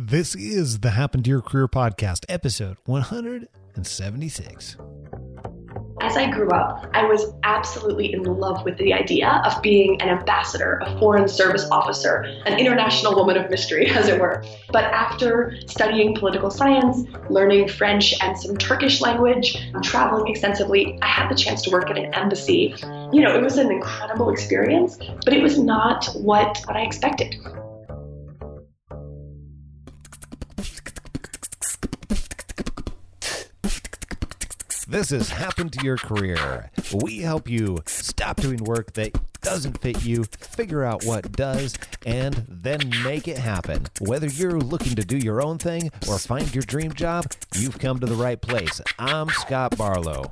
This is the Happen to Your Career podcast, episode 176. As I grew up, I was absolutely in love with the idea of being an ambassador, a foreign service officer, an international woman of mystery, as it were. But after studying political science, learning French and some Turkish language, traveling extensively, I had the chance to work at an embassy. You know, it was an incredible experience, but it was not what, what I expected. This has happened to Your Career. We help you stop doing work that doesn't fit you, figure out what does, and then make it happen. Whether you're looking to do your own thing or find your dream job, you've come to the right place. I'm Scott Barlow.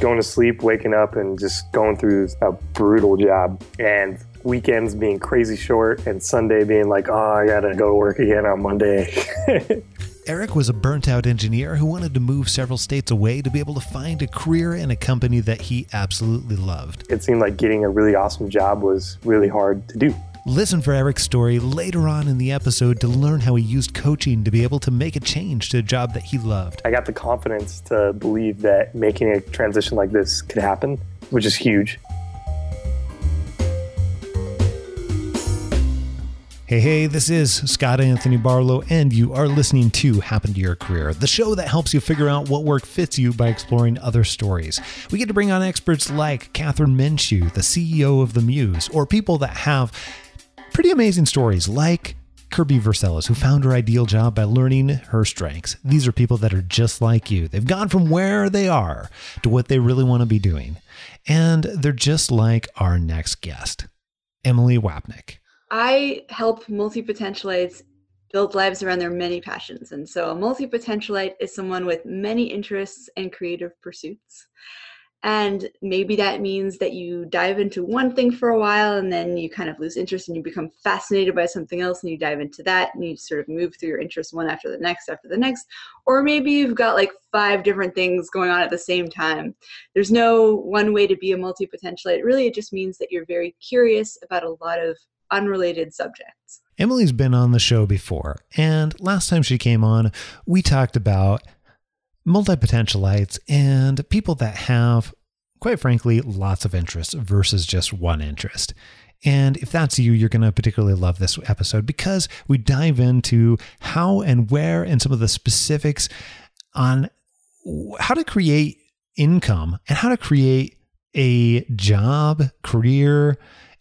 going to sleep, waking up, and just going through a brutal job. And weekends being crazy short, and Sunday being like, oh, I gotta go to work again on Monday. Eric was a burnt out engineer who wanted to move several states away to be able to find a career in a company that he absolutely loved. it seemed like getting a really awesome job was really hard to do. Listen for Eric's story later on in the episode to learn how he used coaching to be able to make a change to a job that he loved. I got the confidence to believe that making a transition like this could happen, which is huge. Hey, hey, this is Scott Anthony Barlow, and you are listening to Happen to Your Career, the show that helps you figure out what work fits you by exploring other stories. We get to bring on experts like Kathryn Minshew, the CEO of The Muse, or people that have pretty amazing stories like Kirby Verselis, who found her ideal job by learning her strengths. These are people that are just like you. They've gone from where they are to what they really want to be doing. And they're just like our next guest, Emily Wapnick. I help multi potentialites build lives around their many passions. And so a multi potentialite is someone with many interests and creative pursuits. And maybe that means that you dive into one thing for a while and then you kind of lose interest and you become fascinated by something else and you dive into that and you sort of move through your interests one after the next after the next. Or maybe you've got like five different things going on at the same time. There's no one way to be a multi potentialite. Really, it just means that you're very curious about a lot of unrelated subjects. Emily's been on the show before, and last time she came on, we talked about multi potentialites and people that have, quite frankly, lots of interests versus just one interest. And if that's you, you're going to particularly love this episode because we dive into how and where and some of the specifics on how to create income and how to create a job, career,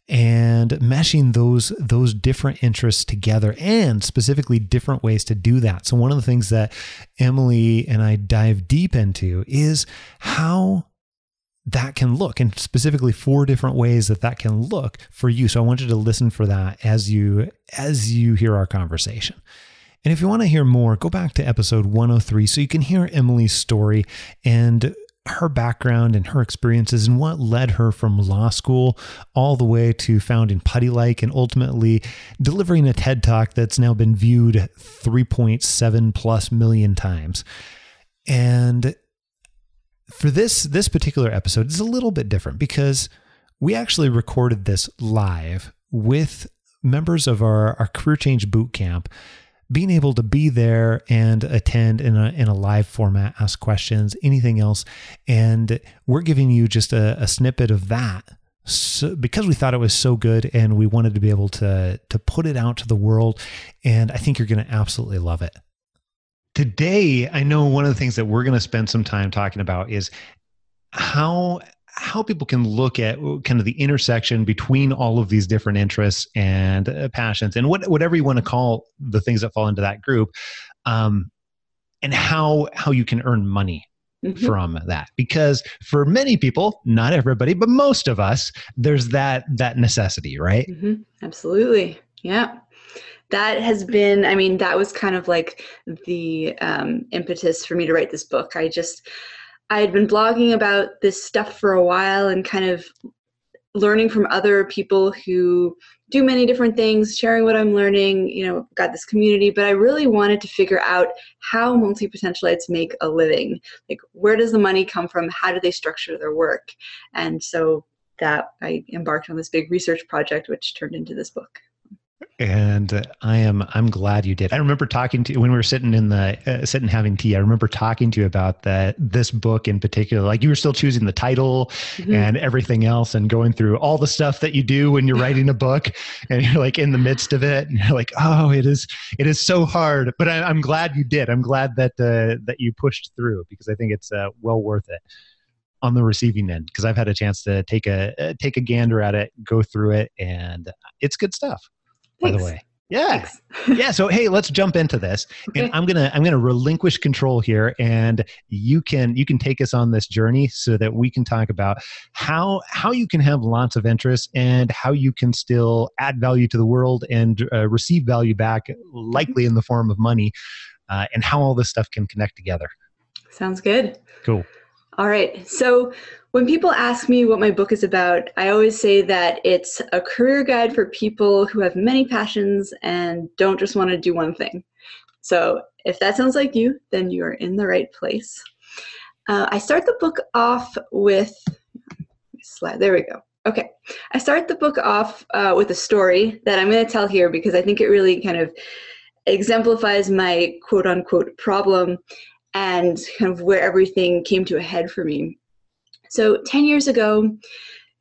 and meshing those those different interests together and specifically different ways to do that. So one of the things that Emily and I dive deep into is how that can look and specifically four different ways that that can look for you. So I want you to listen for that as you as you hear our conversation. And if you want to hear more, go back to episode 103 so you can hear Emily's story and her background and her experiences and what led her from law school all the way to founding Puttylike and ultimately delivering a TED Talk that's now been viewed 3.7 plus million times. And for this this particular episode, it's a little bit different because we actually recorded this live with members of our, our career change boot camp being able to be there and attend in a, in a live format, ask questions, anything else. And we're giving you just a, a snippet of that. So, because we thought it was so good and we wanted to be able to to put it out to the world and I think you're going to absolutely love it. Today, I know one of the things that we're going to spend some time talking about is how how people can look at kind of the intersection between all of these different interests and uh, passions and what, whatever you want to call the things that fall into that group um, and how how you can earn money mm-hmm. from that. Because for many people not everybody but most of us there's that that necessity right? Mm-hmm. absolutely. Yeah. That has been i mean that was kind of like the um, impetus for me to write this book. I just I had been blogging about this stuff for a while and kind of learning from other people who do many different things, sharing what I'm learning, you know, got this community, but I really wanted to figure out how multi potentialites make a living. Like, where does the money come from? How do they structure their work? And so that I embarked on this big research project, which turned into this book and I am I'm glad you did. I remember talking to you when we were sitting in the uh, sitting having tea. I remember talking to you about that this book in particular. Like you were still choosing the title mm-hmm. and everything else, and going through all the stuff that you do when you're writing a book, and you're like in the midst of it, and you're like, oh, it is it is so hard. But I, am glad you did. I'm glad that uh, that you pushed through because I think it's uh, well worth it on the receiving end because I've had a chance to take a uh, take a gander at it, go through it, and it's good stuff. Thanks. by the way. Yeah. yeah. So hey, let's jump into this. Okay. And I'm gonna I'm gonna relinquish control here and you can you can take us on this journey so that we can talk about how how you can have lots of interests and how you can still add value to the world and uh, receive value back, likely in the form of money, uh, and how all this stuff can connect together. Sounds good. Cool. All right. So when people ask me what my book is about, I always say that it's a career guide for people who have many passions and don't just want to do one thing. So if that sounds like you, then you are in the right place. Uh, I start the book off with slide. There we go. Okay. I start the book off uh, with a story that I'm going to tell here because I think it really kind of exemplifies my quote unquote problem and kind of where everything came to a head for me. So, 10 years ago,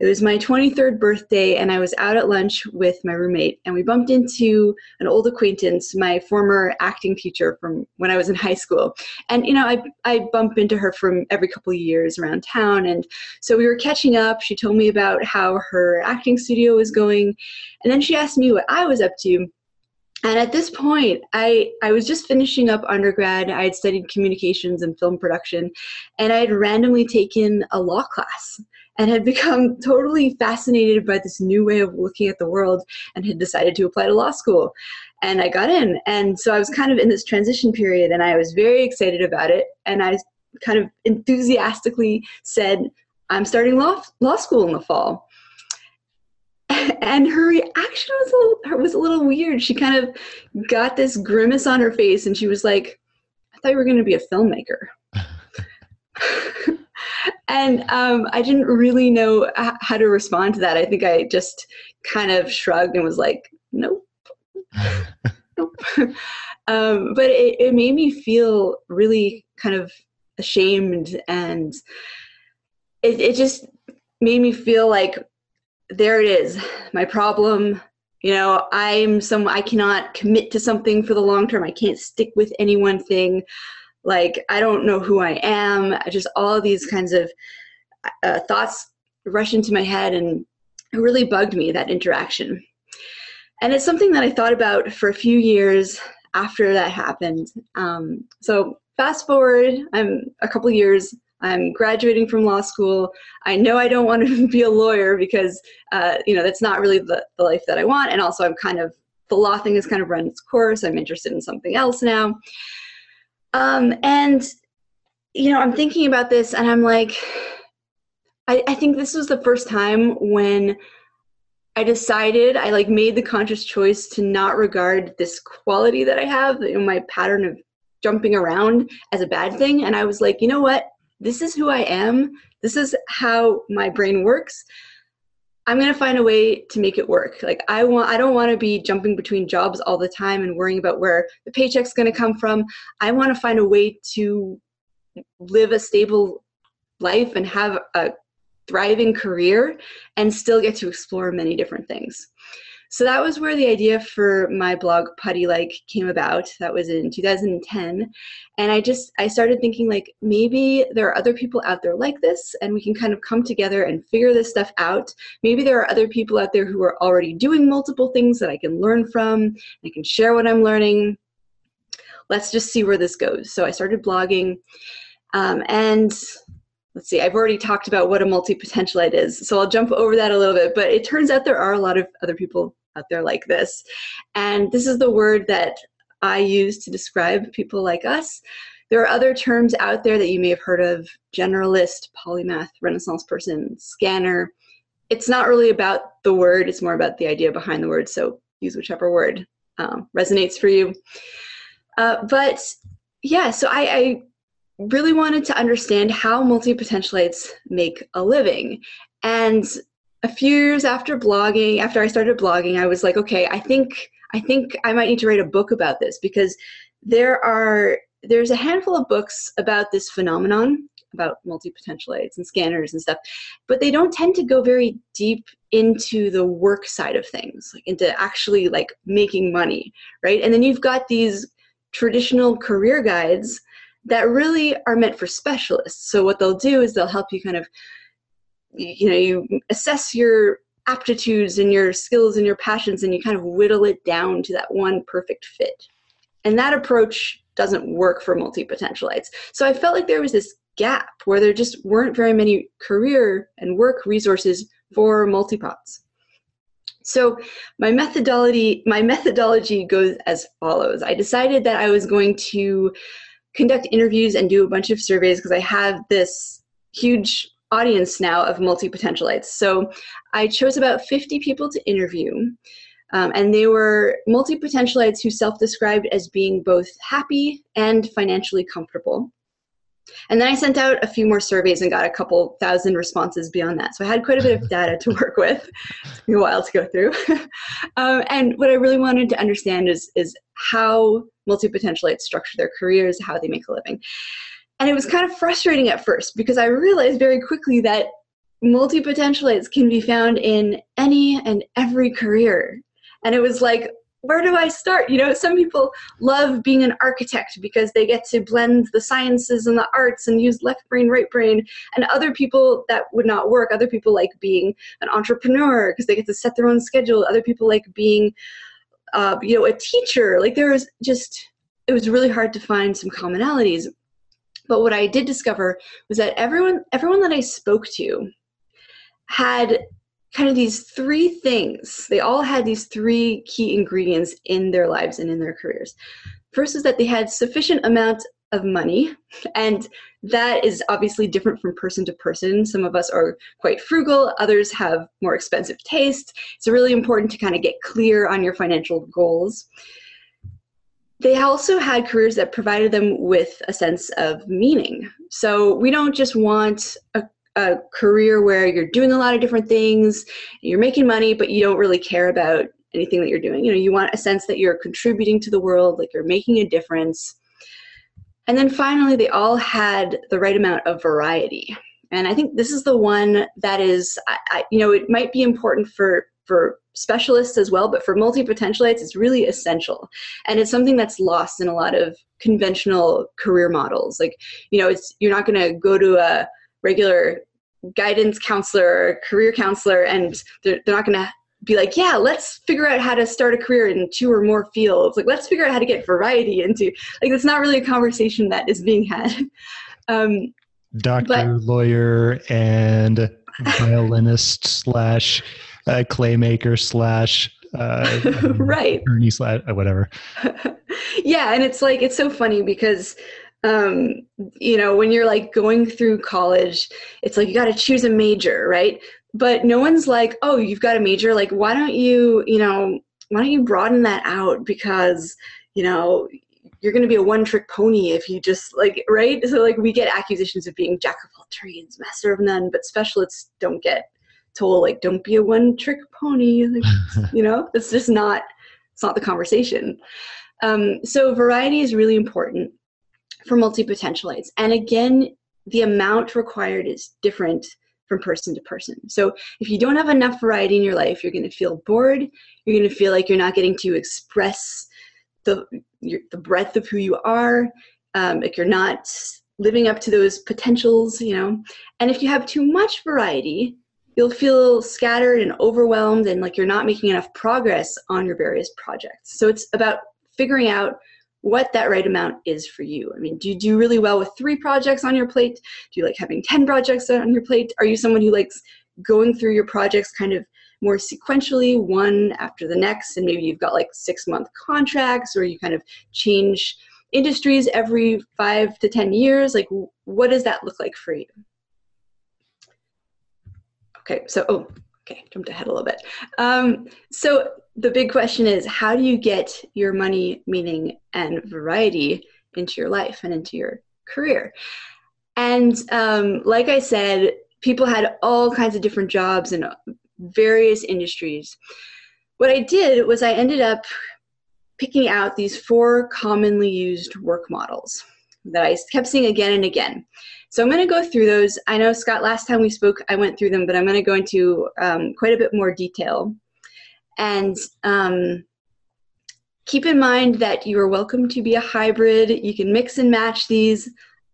it was my 23rd birthday, and I was out at lunch with my roommate, and we bumped into an old acquaintance, my former acting teacher from when I was in high school. And, you know, I, I bump into her from every couple of years around town. And so we were catching up. She told me about how her acting studio was going. And then she asked me what I was up to. And at this point, I, I was just finishing up undergrad. I had studied communications and film production, and I had randomly taken a law class and had become totally fascinated by this new way of looking at the world and had decided to apply to law school. And I got in. And so I was kind of in this transition period, and I was very excited about it. And I kind of enthusiastically said, I'm starting law, law school in the fall and her reaction was a little, was a little weird. She kind of got this grimace on her face, and she was like, "I thought you were going to be a filmmaker." and um, I didn't really know how to respond to that. I think I just kind of shrugged and was like, "Nope." nope. um, but it, it made me feel really kind of ashamed and it, it just made me feel like there it is my problem. You know i'm some i cannot commit to something for the long term. I can't stick with any one thing. Like i don't know who i am. Just all these kinds of uh, thoughts rush into my head and it really bugged me that interaction. And it's something that i thought about for a few years after that happened. Um, so fast forward i'm a couple years I'm graduating from law school. I know I don't want to be a lawyer because, uh, you know, that's not really the, the life that I want. And also, I'm kind of, the law thing has kind of run its course. I'm interested in something else now. Um, and, you know, I'm thinking about this and I'm like, I, I think this was the first time when I decided, I like made the conscious choice to not regard this quality that I have, know, my pattern of jumping around as a bad thing. And I was like, you know what? This is who I am. This is how my brain works. I'm going to find a way to make it work. Like I want I don't want to be jumping between jobs all the time and worrying about where the paycheck's going to come from. I want to find a way to live a stable life and have a thriving career and still get to explore many different things. So that was where the idea for my blog Puttylike came about. That was in 2010. And I just I started thinking like maybe there are other people out there like this and we can kind of come together and figure this stuff out. Maybe there are other people out there who are already doing multiple things that I can learn from. I can share what I'm learning. Let's just see where this goes. So I started blogging. Um, and let's see, I've already talked about what a multi-potentialite is, so I'll jump over that a little bit, but it turns out there are a lot of other people out there like this. And this is the word that I use to describe people like us. There are other terms out there that you may have heard of generalist, polymath, renaissance person, scanner, it's not really about the word, it's more about the idea behind the word. So use whichever word um, resonates for you. Uh, but yeah, so I, I really wanted to understand how multi potentialites make a living. And a few years after blogging, after I started blogging, I was like, okay, I think I think I might need to write a book about this because there are there's a handful of books about this phenomenon about multi-potentialites and scanners and stuff but they don't tend to go very deep into the work side of things like into actually like making money right? And then you've got these traditional career guides that really are meant for specialists. So what they'll do is they'll help you kind of you know you assess your aptitudes and your skills and your passions and you kind of whittle it down to that one perfect fit and that approach doesn't work for multi-potentialites so i felt like there was this gap where there just weren't very many career and work resources for multipots. So my methodology my methodology goes as follows. I decided that I was going to conduct interviews and do a bunch of surveys because I have this huge audience now of multi-potentialites. So I chose about 50 people to interview. Um, and they were multi-potentialites who self-described as being both happy and financially comfortable. And then I sent out a few more surveys and got a couple thousand responses beyond that. So I had quite a bit of data to work with. It took me a while to go through. um, and what I really wanted to understand is, is how multi-potentialites structure their careers, how they make a living. And it was kind of frustrating at first because I realized very quickly that multi-potentialites can be found in any and every career. And it was like, where do I start? You know, some people love being an architect because they get to blend the sciences and the arts and use left brain, right brain. And other people that would not work. Other people like being an entrepreneur because they get to set their own schedule. Other people like being, uh, you know, a teacher. Like there was just, it was really hard to find some commonalities. But what I did discover was that everyone, everyone that I spoke to had kind of these three things. They all had these three key ingredients in their lives and in their careers. First is that they had sufficient amount of money, and that is obviously different from person to person. Some of us are quite frugal, others have more expensive tastes. It's really important to kind of get clear on your financial goals. They also had careers that provided them with a sense of meaning. So we don't just want a a career where you're doing a lot of different things, you're making money, but you don't really care about anything that you're doing. You know, you want a sense that you're contributing to the world, like you're making a difference. And then finally, they all had the right amount of variety. And I think this is the one that is, I, I, you know, it might be important for for specialists as well, but for multi potentialites, it's really essential. And it's something that's lost in a lot of conventional career models. Like, you know, it's you're not going to go to a regular guidance counselor or career counselor and they're, they're not going to be like yeah let's figure out how to start a career in two or more fields like let's figure out how to get variety into like it's not really a conversation that is being had um, doctor but, lawyer and violinist slash uh, claymaker slash uh, right Ernie slash uh, whatever yeah and it's like it's so funny because um, you know, when you're like going through college, it's like you got to choose a major, right? But no one's like, oh, you've got a major. Like, why don't you, you know, why don't you broaden that out? Because, you know, you're going to be a one trick pony if you just like, right? So, like, we get accusations of being jack of all trades, master of none, but specialists don't get told, like, don't be a one trick pony. Like, you know, it's just not, it's not the conversation. Um, so, variety is really important for multi-potentialites. And again, the amount required is different from person to person. So if you don't have enough variety in your life, you're going to feel bored. You're going to feel like you're not getting to express the your, the breadth of who you are. Um, like you're not living up to those potentials, you know. And if you have too much variety, you'll feel scattered and overwhelmed, and like you're not making enough progress on your various projects. So it's about figuring out what that right amount is for you. I mean, do you do really well with three projects on your plate? Do you like having 10 projects on your plate? Are you someone who likes going through your projects kind of more sequentially, one after the next, and maybe you've got like six month contracts or you kind of change industries every five to 10 years? Like, what does that look like for you? Okay, so, oh, Okay, jumped ahead a little bit. Um, so the big question is, how do you get your money, meaning, and variety into your life and into your career? And um, like I said, people had all kinds of different jobs in various industries. What I did was I ended up picking out these four commonly used work models that I kept seeing again and again. So I'm going to go through those. I know, Scott, last time we spoke, I went through them, but I'm going to go into um, quite a bit more detail. And um, keep in mind that you are welcome to be a hybrid. You can mix and match these.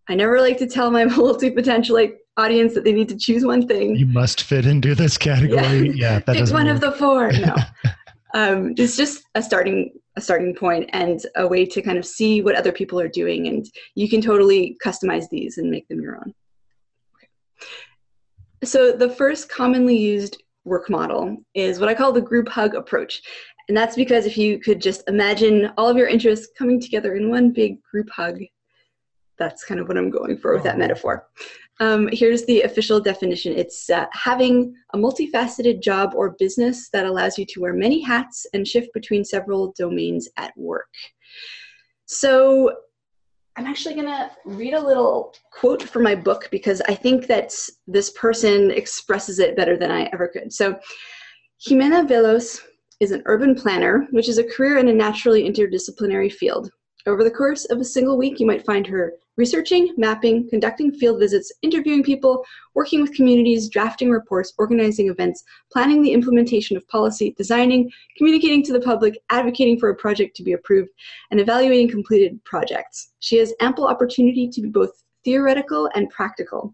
I never like to tell my multi potentialite audience that they need to choose one thing. You must fit into this category. Yeah, yeah that pick one work. of the four. No, um, it's just a starting a starting point and a way to kind of see what other people are doing, and you can totally customize these and make them your own. Okay. So the first commonly used work model is what I call the group hug approach. And that's because if you could just imagine all of your interests coming together in one big group hug, that's kind of what I'm going for with that oh. metaphor. Um, here's the official definition it's uh, having a multifaceted job or business that allows you to wear many hats and shift between several domains at work. So, I'm actually going to read a little quote from my book because I think that this person expresses it better than I ever could. So, Jimena Velos is an urban planner, which is a career in a naturally interdisciplinary field. Over the course of a single week, you might find her researching, mapping, conducting field visits, interviewing people, working with communities, drafting reports, organizing events, planning the implementation of policy, designing, communicating to the public, advocating for a project to be approved, and evaluating completed projects. She has ample opportunity to be both theoretical and practical.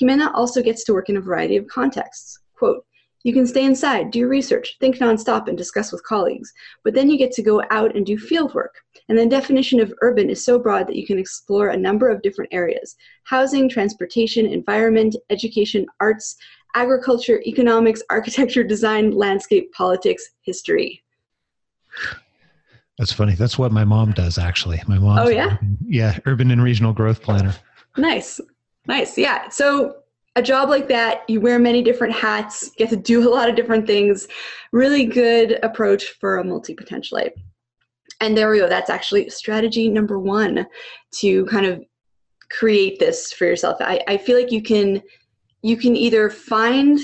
Jimena also gets to work in a variety of contexts. Quote, you can stay inside, do research, think nonstop, and discuss with colleagues, but then you get to go out and do field work. And the definition of urban is so broad that you can explore a number of different areas housing, transportation, environment, education, arts, agriculture, economics, architecture, design, landscape, politics, history. That's funny. That's what my mom does, actually. My mom. Oh, yeah? Urban, yeah, urban and regional growth planner. Nice. Nice. Yeah. So a job like that, you wear many different hats, get to do a lot of different things. Really good approach for a multi potentialite. And there we go. That's actually strategy number one to kind of create this for yourself. I, I feel like you can you can either find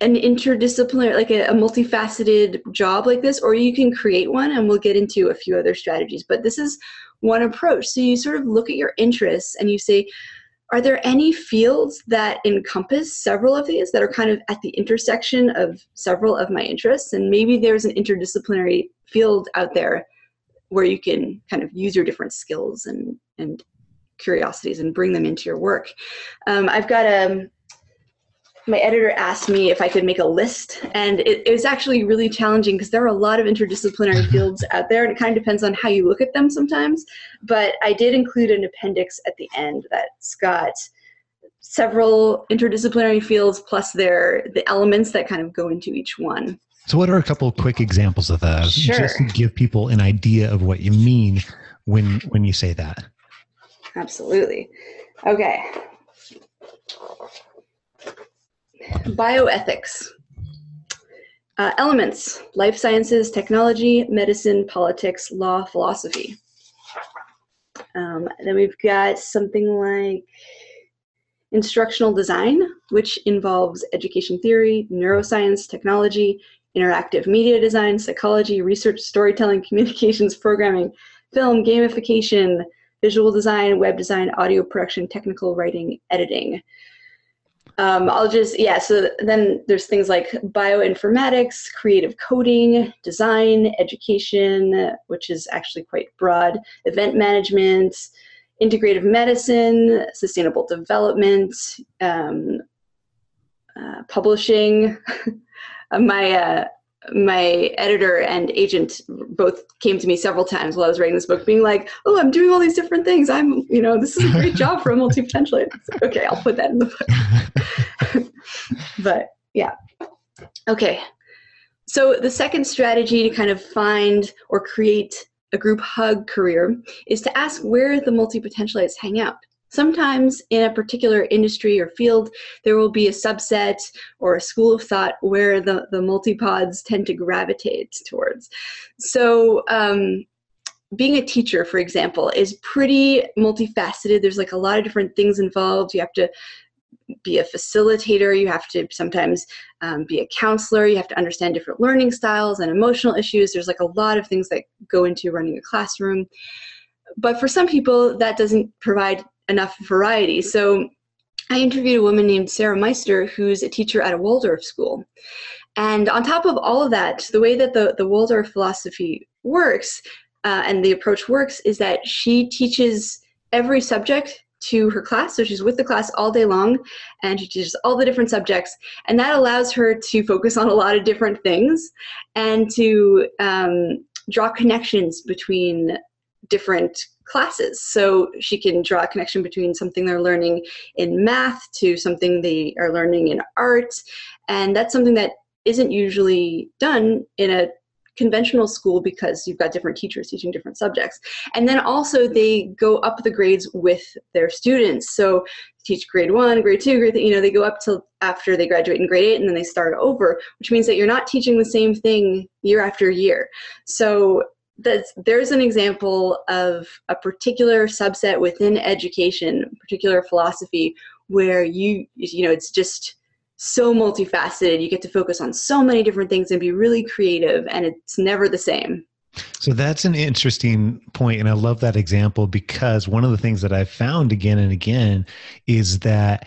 an interdisciplinary, like a, a multifaceted job like this, or you can create one, and we'll get into a few other strategies. But this is one approach. So you sort of look at your interests and you say, are there any fields that encompass several of these that are kind of at the intersection of several of my interests? And maybe there's an interdisciplinary field out there where you can kind of use your different skills and, and curiosities and bring them into your work. Um, I've got a um, my editor asked me if I could make a list, and it, it was actually really challenging because there are a lot of interdisciplinary fields out there, and it kind of depends on how you look at them sometimes. But I did include an appendix at the end that's got several interdisciplinary fields plus their the elements that kind of go into each one. So, what are a couple of quick examples of that? Sure. Just to give people an idea of what you mean when when you say that. Absolutely. Okay bioethics. Uh, elements life sciences, technology, medicine, politics, law, philosophy. Um, then we've got something like instructional design, which involves education theory, neuroscience, technology, interactive media design, psychology, research, storytelling, communications, programming, film, gamification, visual design, web design, audio production, technical writing, editing. Um, I'll just, yeah, so then there's things like bioinformatics, creative coding, design, education, which is actually quite broad, event management, integrative medicine, sustainable development, um, uh, publishing. my uh, my editor and agent both came to me several times while I was writing this book, being like, "Oh, I'm doing all these different things. I'm, you know, this is a great job for a multi potential." okay, I'll put that in the book. but yeah, okay. So the second strategy to kind of find or create a group hug career is to ask where the multi potentialites hang out. Sometimes in a particular industry or field, there will be a subset or a school of thought where the, the multipots tend to gravitate towards. So, um, being a teacher, for example, is pretty multifaceted. There's like a lot of different things involved. You have to be a facilitator, you have to sometimes um, be a counselor, you have to understand different learning styles and emotional issues. There's like a lot of things that go into running a classroom. But for some people, that doesn't provide enough variety. So I interviewed a woman named Sarah Meister, who's a teacher at a Waldorf school. And on top of all of that, the way that the, the Waldorf philosophy works uh, and the approach works is that she teaches every subject to her class. So she's with the class all day long and she teaches all the different subjects. And that allows her to focus on a lot of different things and to um, draw connections between different classes. So she can draw a connection between something they're learning in math to something they are learning in art. And that's something that isn't usually done in a conventional school because you've got different teachers teaching different subjects. And then also they go up the grades with their students. So teach grade one, grade two, grade three, you know, they go up till after they graduate in grade eight and then they start over, which means that you're not teaching the same thing year after year. So that's, there's an example of a particular subset within education, particular philosophy where you, you know, it's just so multifaceted. You get to focus on so many different things and be really creative, and it's never the same. So that's an interesting point, and I love that example because one of the things that I've found again and again is that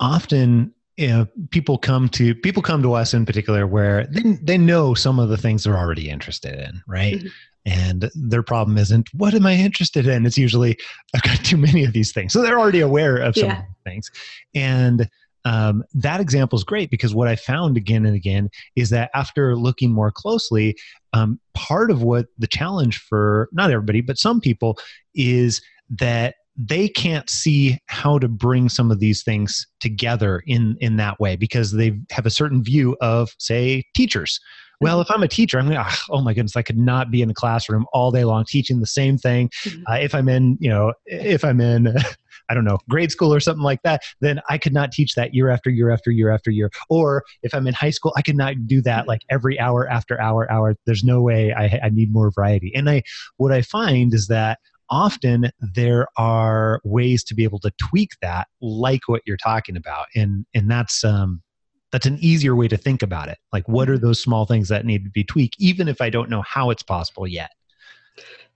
often you know, people come to people come to us in particular where they they know some of the things they're already interested in, right? Mm-hmm. And their problem isn't what am I interested in? It's usually I've got too many of these things, so they're already aware of some yeah. things, and um, that example is great because what I found again and again is that after looking more closely, um, part of what the challenge for not everybody, but some people is that they can't see how to bring some of these things together in in that way because they have a certain view of say teachers well if i'm a teacher i'm like oh my goodness i could not be in a classroom all day long teaching the same thing mm-hmm. uh, if i'm in you know if i'm in I don't know, grade school or something like that, then I could not teach that year after year after year after year. Or if I'm in high school, I could not do that like every hour after hour, hour. There's no way I, I need more variety. And I, what I find is that often there are ways to be able to tweak that like what you're talking about and and that's um that's an easier way to think about it like what are mm-hmm. those small things that need to be tweaked even if i don't know how it's possible yet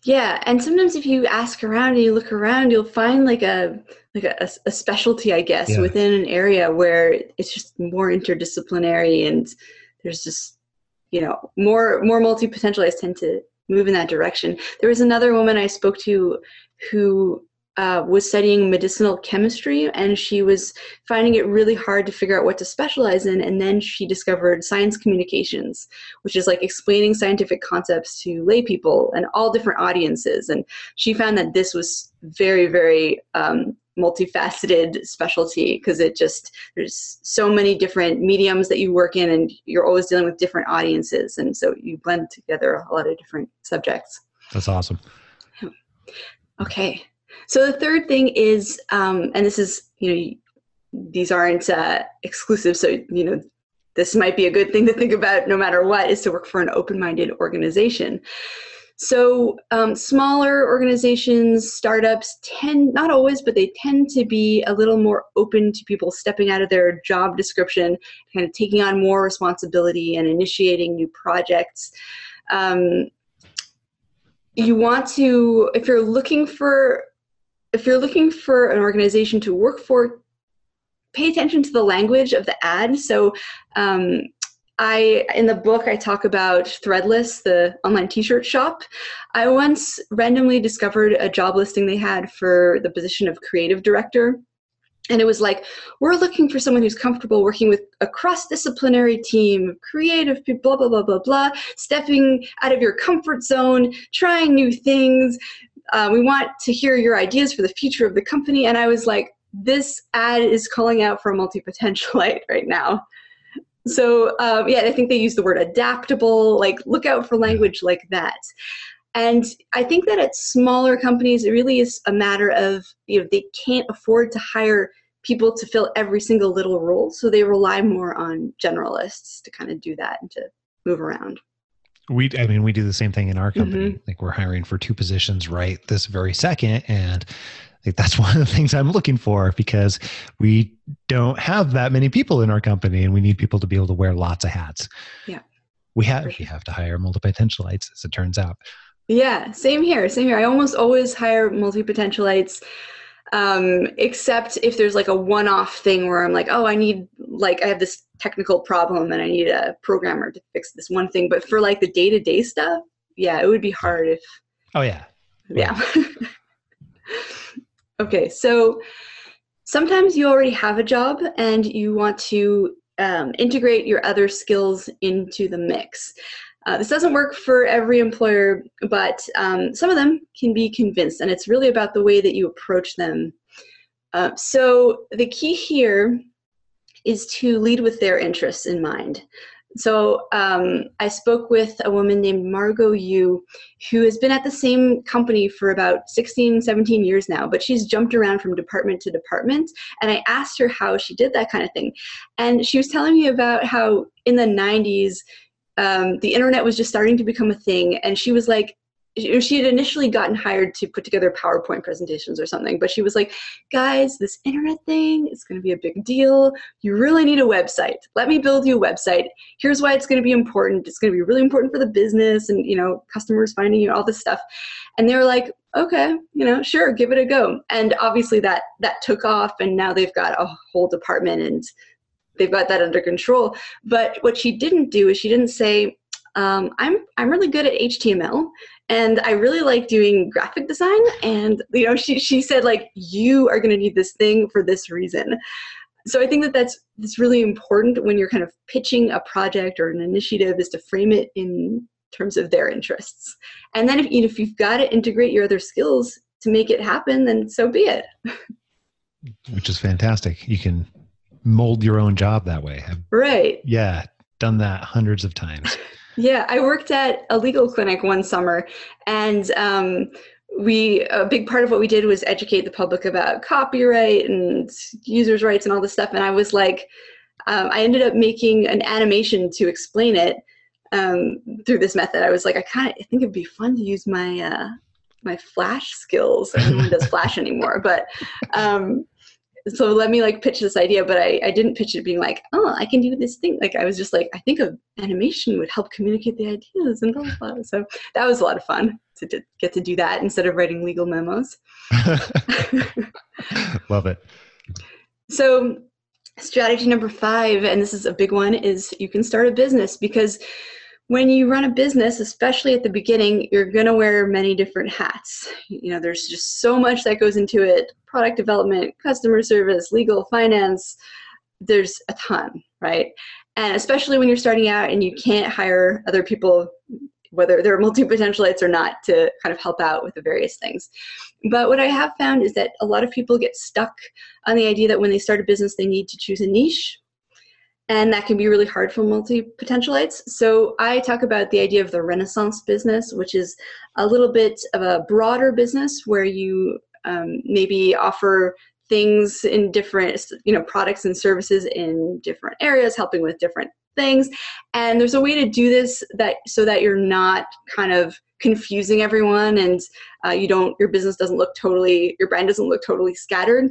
yeah, and sometimes if you ask around and you look around, you'll find like a like a, a specialty, I guess, yeah. within an area where it's just more interdisciplinary and there's just you know more more multi potentialists tend to move in that direction. There was another woman I spoke to who uh, was studying medicinal chemistry and she was finding it really hard to figure out what to specialize in. And then she discovered science communications, which is like explaining scientific concepts to lay people and all different audiences. And she found that this was very, very um, multifaceted specialty because it just there's so many different mediums that you work in and you're always dealing with different audiences and so you blend together a lot of different subjects that's awesome okay so the third thing is, um, and this is, you know, these aren't uh, exclusive, so, you know, this might be a good thing to think about no matter what, is to work for an open-minded organization. So um, smaller organizations, startups tend, not always, but they tend to be a little more open to people stepping out of their job description, kind of taking on more responsibility and initiating new projects. Um, you want to, if you're looking for if you're looking for an organization to work for, pay attention to the language of the ad. So, um, I in the book I talk about Threadless, the online T-shirt shop. I once randomly discovered a job listing they had for the position of creative director. And it was like, we're looking for someone who's comfortable working with a cross-disciplinary team, creative people, blah, blah, blah, blah, blah, stepping out of your comfort zone, trying new things, uh, we want to hear your ideas for the future of the company. And I was like, this ad is calling out for a multi-potentialite right now. So um, yeah, I think they use the word adaptable, like look out for language like that. And I think that at smaller companies, it really is a matter of you know they can't afford to hire people to fill every single little role, so they rely more on generalists to kind of do that and to move around. We, I mean, we do the same thing in our company. Mhm. Like we're hiring for two positions right this very second, and like that's one of the things I'm looking for because we don't have that many people in our company, and we need people to be able to wear lots of hats. Yeah. we have we have to hire multi-potentialites, as it turns out. Yeah, same here. Same here. I almost always hire multi potentialites, um, except if there's like a one off thing where I'm like, oh, I need, like, I have this technical problem and I need a programmer to fix this one thing. But for like the day to day stuff, yeah, it would be hard if, Oh yeah, yeah. okay, so sometimes you already have a job and you want to um, integrate your other skills into the mix. Uh, this doesn't work for every employer, but um, some of them can be convinced, and it's really about the way that you approach them. Uh, so the key here is to lead with their interests in mind. So um, I spoke with a woman named Margot Yu, who has been at the same company for about 16, 17 years now, but she's jumped around from department to department. And I asked her how she did that kind of thing. And she was telling me about how in the 90s, um, the internet was just starting to become a thing. And she was like, she had initially gotten hired to put together PowerPoint presentations or something, but she was like, guys, this internet thing is going to be a big deal. You really need a website. Let me build you a website. Here's why it's going to be important. It's going to be really important for the business and, you know, customers finding you, all this stuff. And they were like, okay, you know, sure, give it a go. And obviously that that took off and now they've got a whole department and they've got that under control. But what she didn't do is she didn't say, um, I'm I'm really good at HTML and I really like doing graphic design. And you know, she she said like you are going to need this thing for this reason. So I think that that's that's really important when you're kind of pitching a project or an initiative is to frame it in terms of their interests. And then if if you've got to integrate your other skills to make it happen, then so be it. which is fantastic. You can mold your own job that way. I've, Right. yeah, done that hundreds of times. Yeah, I worked at a legal clinic one summer, and um, we a big part of what we did was educate the public about copyright and users' rights and all this stuff. And I was like, um, I ended up making an animation to explain it um, through this method. I was like, I kind of I think it'd be fun to use my uh, my Flash skills. I don't know who does Flash anymore, but um, so let me like pitch this idea but I, I didn't pitch it being like oh i can do this thing. Like i was just like i think a animation would help communicate the ideas and blah blah blah. So that was a lot of fun to, to get to do that instead of writing legal memos. Love it. so strategy number five and this is a big one is you can start a business because when you run a business especially at the beginning you're going to wear many different hats. You know there's just so much that goes into it. Product development customer service legal finance there's a ton right? And especially when you're starting out and you can't hire other people whether they're multi-potentialites or not to kind of help out with the various things. But what i have found is that a lot of people get stuck on the idea that when they start a business they need to choose a niche and that can be really hard for multi-potentialites so i talk about the idea of the renaissance business which is a little bit of a broader business where you um, maybe offer things in different you know products and services in different areas helping with different things. And there's a way to do this that so that you're not kind of confusing everyone and uh, you don't your business doesn't look totally your brand doesn't look totally scattered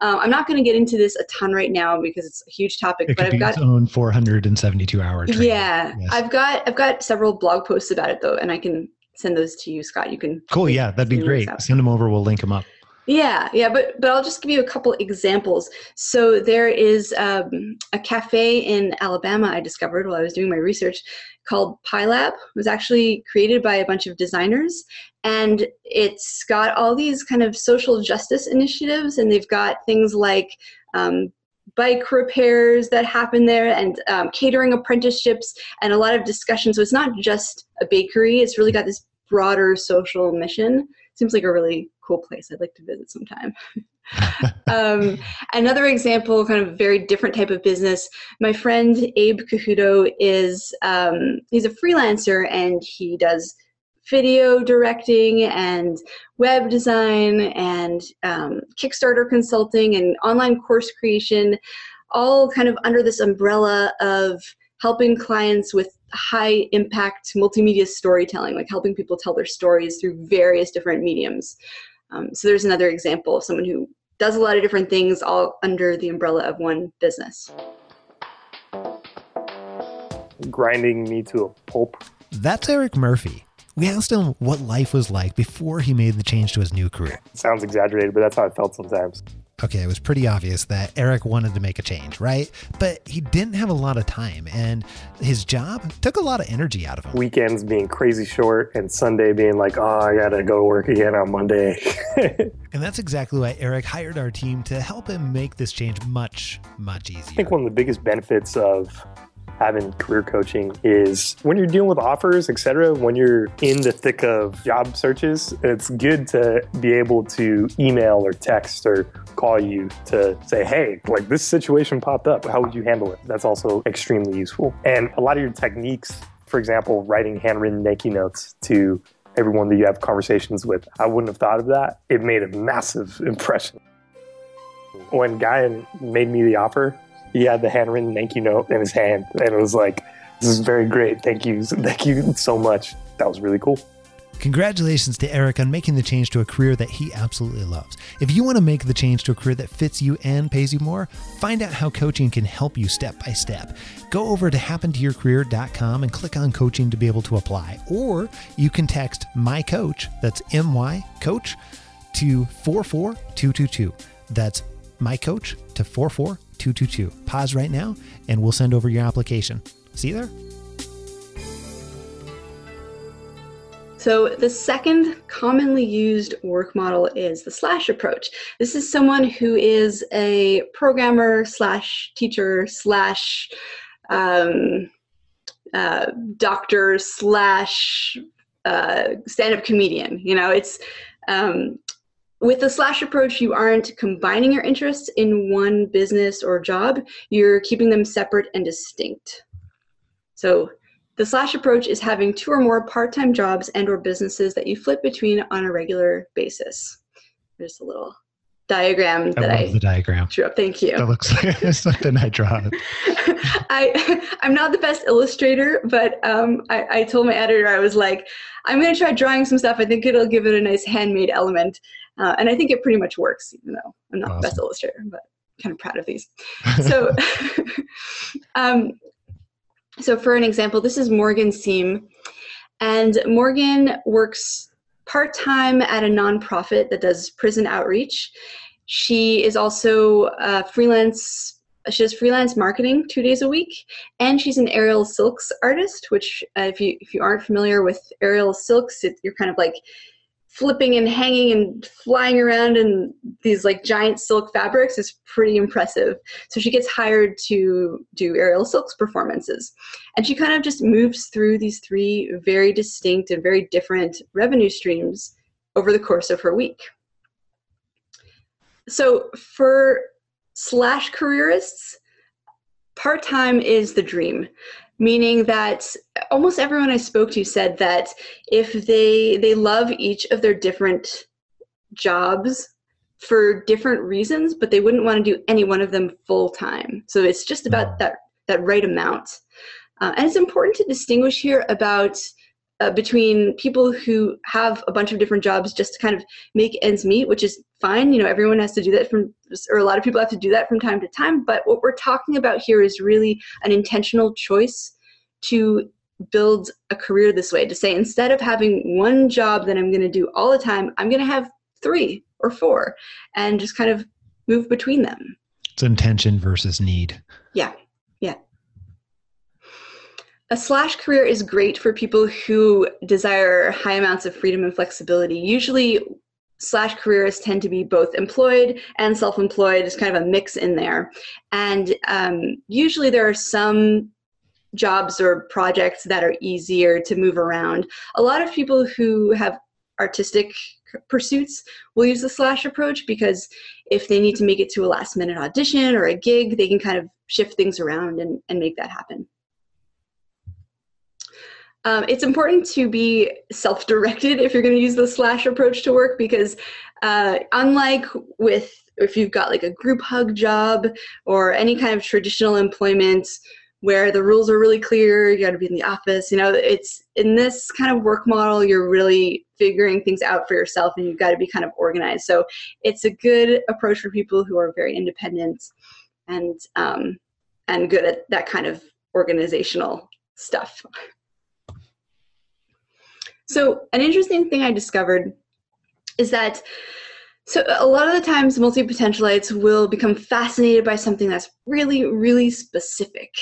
um, i'm not going to get into this a ton right now because it's a huge topic It but i've got its own 472 hour training. yeah Yes. i've got i've got several blog posts about it though and i can send those to you scott you can Cool. Yeah, that'd be great. Send them over. We'll link them up. Yeah, yeah, but but I'll just give you a couple examples. So there is um, a cafe in Alabama I discovered while I was doing my research called PieLab. It was actually created by a bunch of designers, and it's got all these kind of social justice initiatives, and they've got things like um, bike repairs that happen there and um, catering apprenticeships and a lot of discussion. So it's not just a bakery; it's really got this broader social mission. Seems like a really cool place. I'd like to visit sometime. um, another example, kind of very different type of business. My friend Abe Cajudo is um, he's a freelancer and he does video directing and web design and um, Kickstarter consulting and online course creation, all kind of under this umbrella of helping clients with high impact multimedia storytelling, like helping people tell their stories through various different mediums. Um, so there's another example of someone who does a lot of different things all under the umbrella of one business. Grinding me to a pulp. That's Eric Murphy. We asked him what life was like before he made the change to his new career. sounds exaggerated, but that's how it felt sometimes. Okay, it was pretty obvious that Eric wanted to make a change, right? But he didn't have a lot of time, and his job took a lot of energy out of him. Weekends being crazy short, and Sunday being like, oh, I gotta go work again on Monday. and that's exactly why Eric hired our team to help him make this change much, much easier. I think one of the biggest benefits of having career coaching is when you're dealing with offers, etc. When you're in the thick of job searches, it's good to be able to email or text or call you to say, hey, like this situation popped up. How would you handle it? That's also extremely useful. And a lot of your techniques, for example, writing handwritten thank you notes to everyone that you have conversations with, I wouldn't have thought of that. It made a massive impression. When Guy made me the offer, he had the handwritten thank you note in his hand, and it was like, "This is very great. Thank you, thank you so much." That was really cool. Congratulations to Eric on making the change to a career that he absolutely loves. If you want to make the change to a career that fits you and pays you more, find out how coaching can help you step by step. Go over to happentoyourcareer.com and click on coaching to be able to apply. Or you can text my coach, that's M Y coach, to 44222. That's my coach to 44222. Pause right now and we'll send over your application. See you there. So, the second commonly used work model is the slash approach. This is someone who is a programmer slash teacher slash um, uh, doctor slash uh, stand up comedian. You know, it's um, with the slash approach, you aren't combining your interests in one business or job, you're keeping them separate and distinct. So, the slash approach is having two or more part-time jobs and or businesses that you flip between on a regular basis. There's a little diagram that I I, the diagram. drew up. Thank you. That looks like something I draw. I I'm not the best illustrator, but um, I, I told my editor I was like, I'm gonna try drawing some stuff. I think it'll give it a nice handmade element, uh, and I think it pretty much works. Even though I'm not the best illustrator, but kind of proud of these. So, um, so for an example, this is Morgan Seam, and Morgan works part time at a nonprofit that does prison outreach. She is also a freelance. She does freelance marketing two days a week, and she's an aerial silks artist. Which, uh, if you if you aren't familiar with aerial silks, it, you're kind of like flipping and hanging and flying around in these like giant silk fabrics is pretty impressive. So she gets hired to do aerial silks performances. And she kind of just moves through these three very distinct and very different revenue streams over the course of her week. So for slash careerists, part time is the dream meaning that almost everyone I spoke to said that if they they love each of their different jobs for different reasons, but they wouldn't want to do any one of them full time. So it's just about that that right amount. Uh, and it's important to distinguish here about uh, between people who have a bunch of different jobs just to kind of make ends meet, which is fine. You know, everyone has to do that from, or a lot of people have to do that from time to time. But what we're talking about here is really an intentional choice to build a career this way. To say instead of having one job that I'm going to do all the time, I'm going to have three or four, and just kind of move between them. It's intention versus need. Yeah, yeah. A slash career is great for people who desire high amounts of freedom and flexibility. Usually, slash careers tend to be both employed and self employed, It's kind of a mix in there. And um, usually, there are some jobs or projects that are easier to move around. A lot of people who have artistic pursuits will use the slash approach because if they need to make it to a last minute audition or a gig, they can kind of shift things around and, and make that happen. Um, it's important to be self directed if you're going to use the slash approach to work because, uh, unlike with if you've got like a group hug job or any kind of traditional employment where the rules are really clear, you got to be in the office, you know, it's in this kind of work model, you're really figuring things out for yourself and you've got to be kind of organized. So it's a good approach for people who are very independent and um, and good at that kind of organizational stuff. So, an interesting thing I discovered is that so a lot of the times multi-potentialites will become fascinated by something that's really, really specific.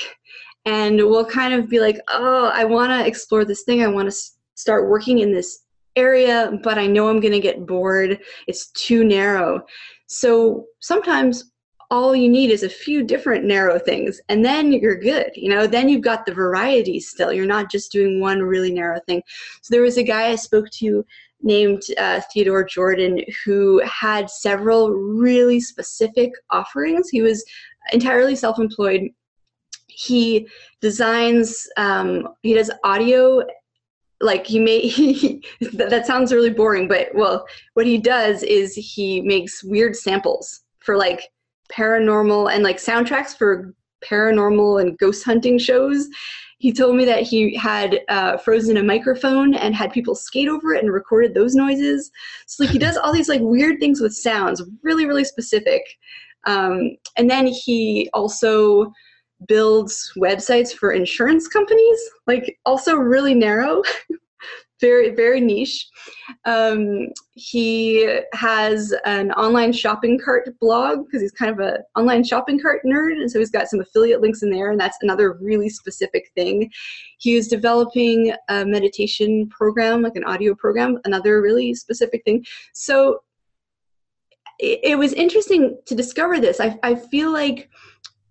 And will kind of be like, oh, I want to explore this thing. I want to start working in this area, but I know I'm going to get bored. It's too narrow. So sometimes all you need is a few different narrow things and then you're good you know? Then you've got the variety still. You're not just doing one really narrow thing. So there was a guy i spoke to named uh, theodore jordan who had several really specific offerings. He was entirely self-employed. He designs um, he does audio like he may he, that sounds really boring but well what he does is he makes weird samples for like paranormal and like soundtracks for paranormal and ghost hunting shows. He told me that he had uh, frozen a microphone and had people skate over it and recorded those noises. So like he does all these like weird things with sounds, really really specific. Um, and then he also builds websites for insurance companies, like also really narrow. very very niche. Um, he has an online shopping cart blog because he's kind of an online shopping cart nerd, and so he's got some affiliate links in there, and that's another really specific thing. He is developing a meditation program, like an audio program, another really specific thing. So it, it was interesting to discover this. I, I feel like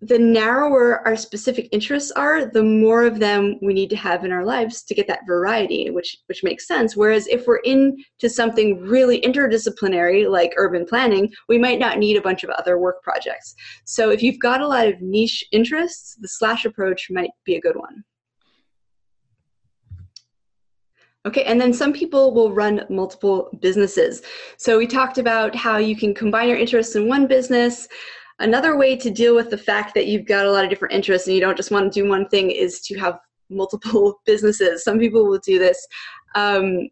the narrower our specific interests are, the more of them we need to have in our lives to get that variety, which which makes sense. Whereas if we're into something really interdisciplinary like urban planning, we might not need a bunch of other work projects. So if you've got a lot of niche interests, the slash approach might be a good one. Okay, and then some people will run multiple businesses. So we talked about how you can combine your interests in one business. Another way to deal with the fact that you've got a lot of different interests and you don't just want to do one thing is to have multiple businesses. Some people will do this. Um,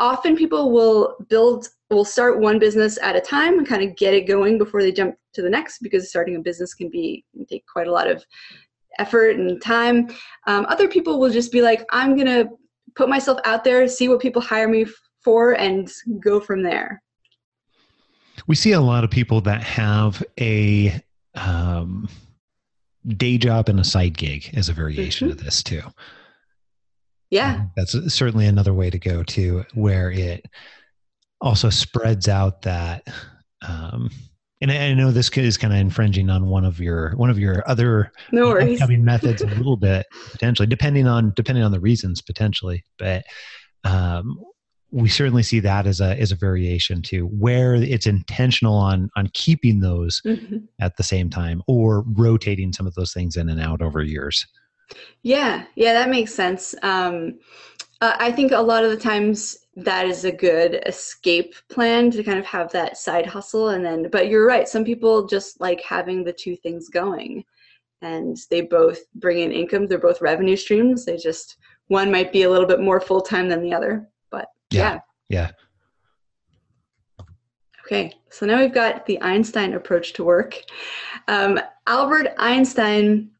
often people will build will start one business at a time and kind of get it going before they jump to the next because starting a business can be can take quite a lot of effort and time um, other people will just be like i'm gonna put myself out there see what people hire me for and go from there we see a lot of people that have a um, day job and a side gig as a variation mm-hmm. of this too. Yeah. Um, that's certainly another way to go to where it also spreads out that um, and I know this is kind of infringing on one of your one of your other no upcoming methods a little bit potentially, depending on depending on the reasons potentially. But um, we certainly see that as a as a variation too, where it's intentional on on keeping those mm-hmm. at the same time or rotating some of those things in and out over years. Yeah, yeah, that makes sense. Um, uh, I think a lot of the times that is a good escape plan to kind of have that side hustle, and then. But you're right. Some people just like having the two things going, and they both bring in income. They're both revenue streams. They just one might be a little bit more full time than the other. Yeah. Yeah. Okay, so now we've got the Einstein approach to work. Um, Albert Einstein,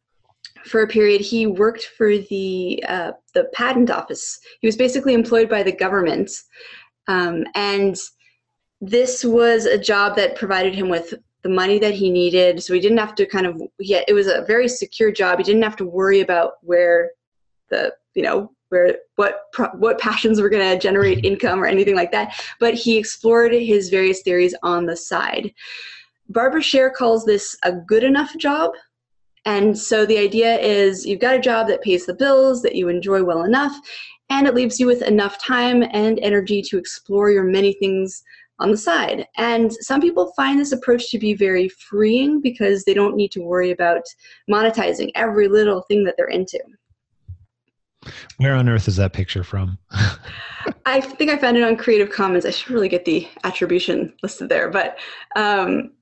for a period, he worked for the uh, the patent office. He was basically employed by the government, um, and this was a job that provided him with the money that he needed. So he didn't have to kind of. He it was a very secure job. He didn't have to worry about where the you know where what what passions were going to generate income or anything like that but he explored his various theories on the side barbara sher calls this a good enough job and so the idea is you've got a job that pays the bills that you enjoy well enough and it leaves you with enough time and energy to explore your many things on the side. And some people find this approach to be very freeing because they don't need to worry about monetizing every little thing that they're into. Where on earth is that picture from? I think I found it on Creative Commons. I should really get the attribution listed there, but um,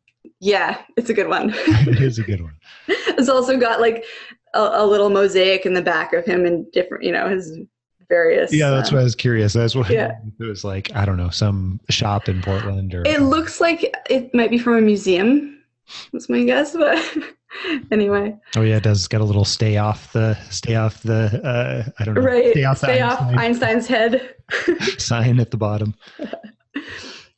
yeah, it's a good one. it is a good one. it's also got like a, a, little mosaic in the back of him and different, you know, his various. Yeah, that's uh, why I was curious. That's what yeah. it was like. I don't know, some shop in Portland or. It looks like it might be from a museum. That's my guess, but anyway. Oh yeah, it does. get a little stay off the stay off the uh, I don't know. Right. Stay off, stay off Einstein's head. sign at the bottom.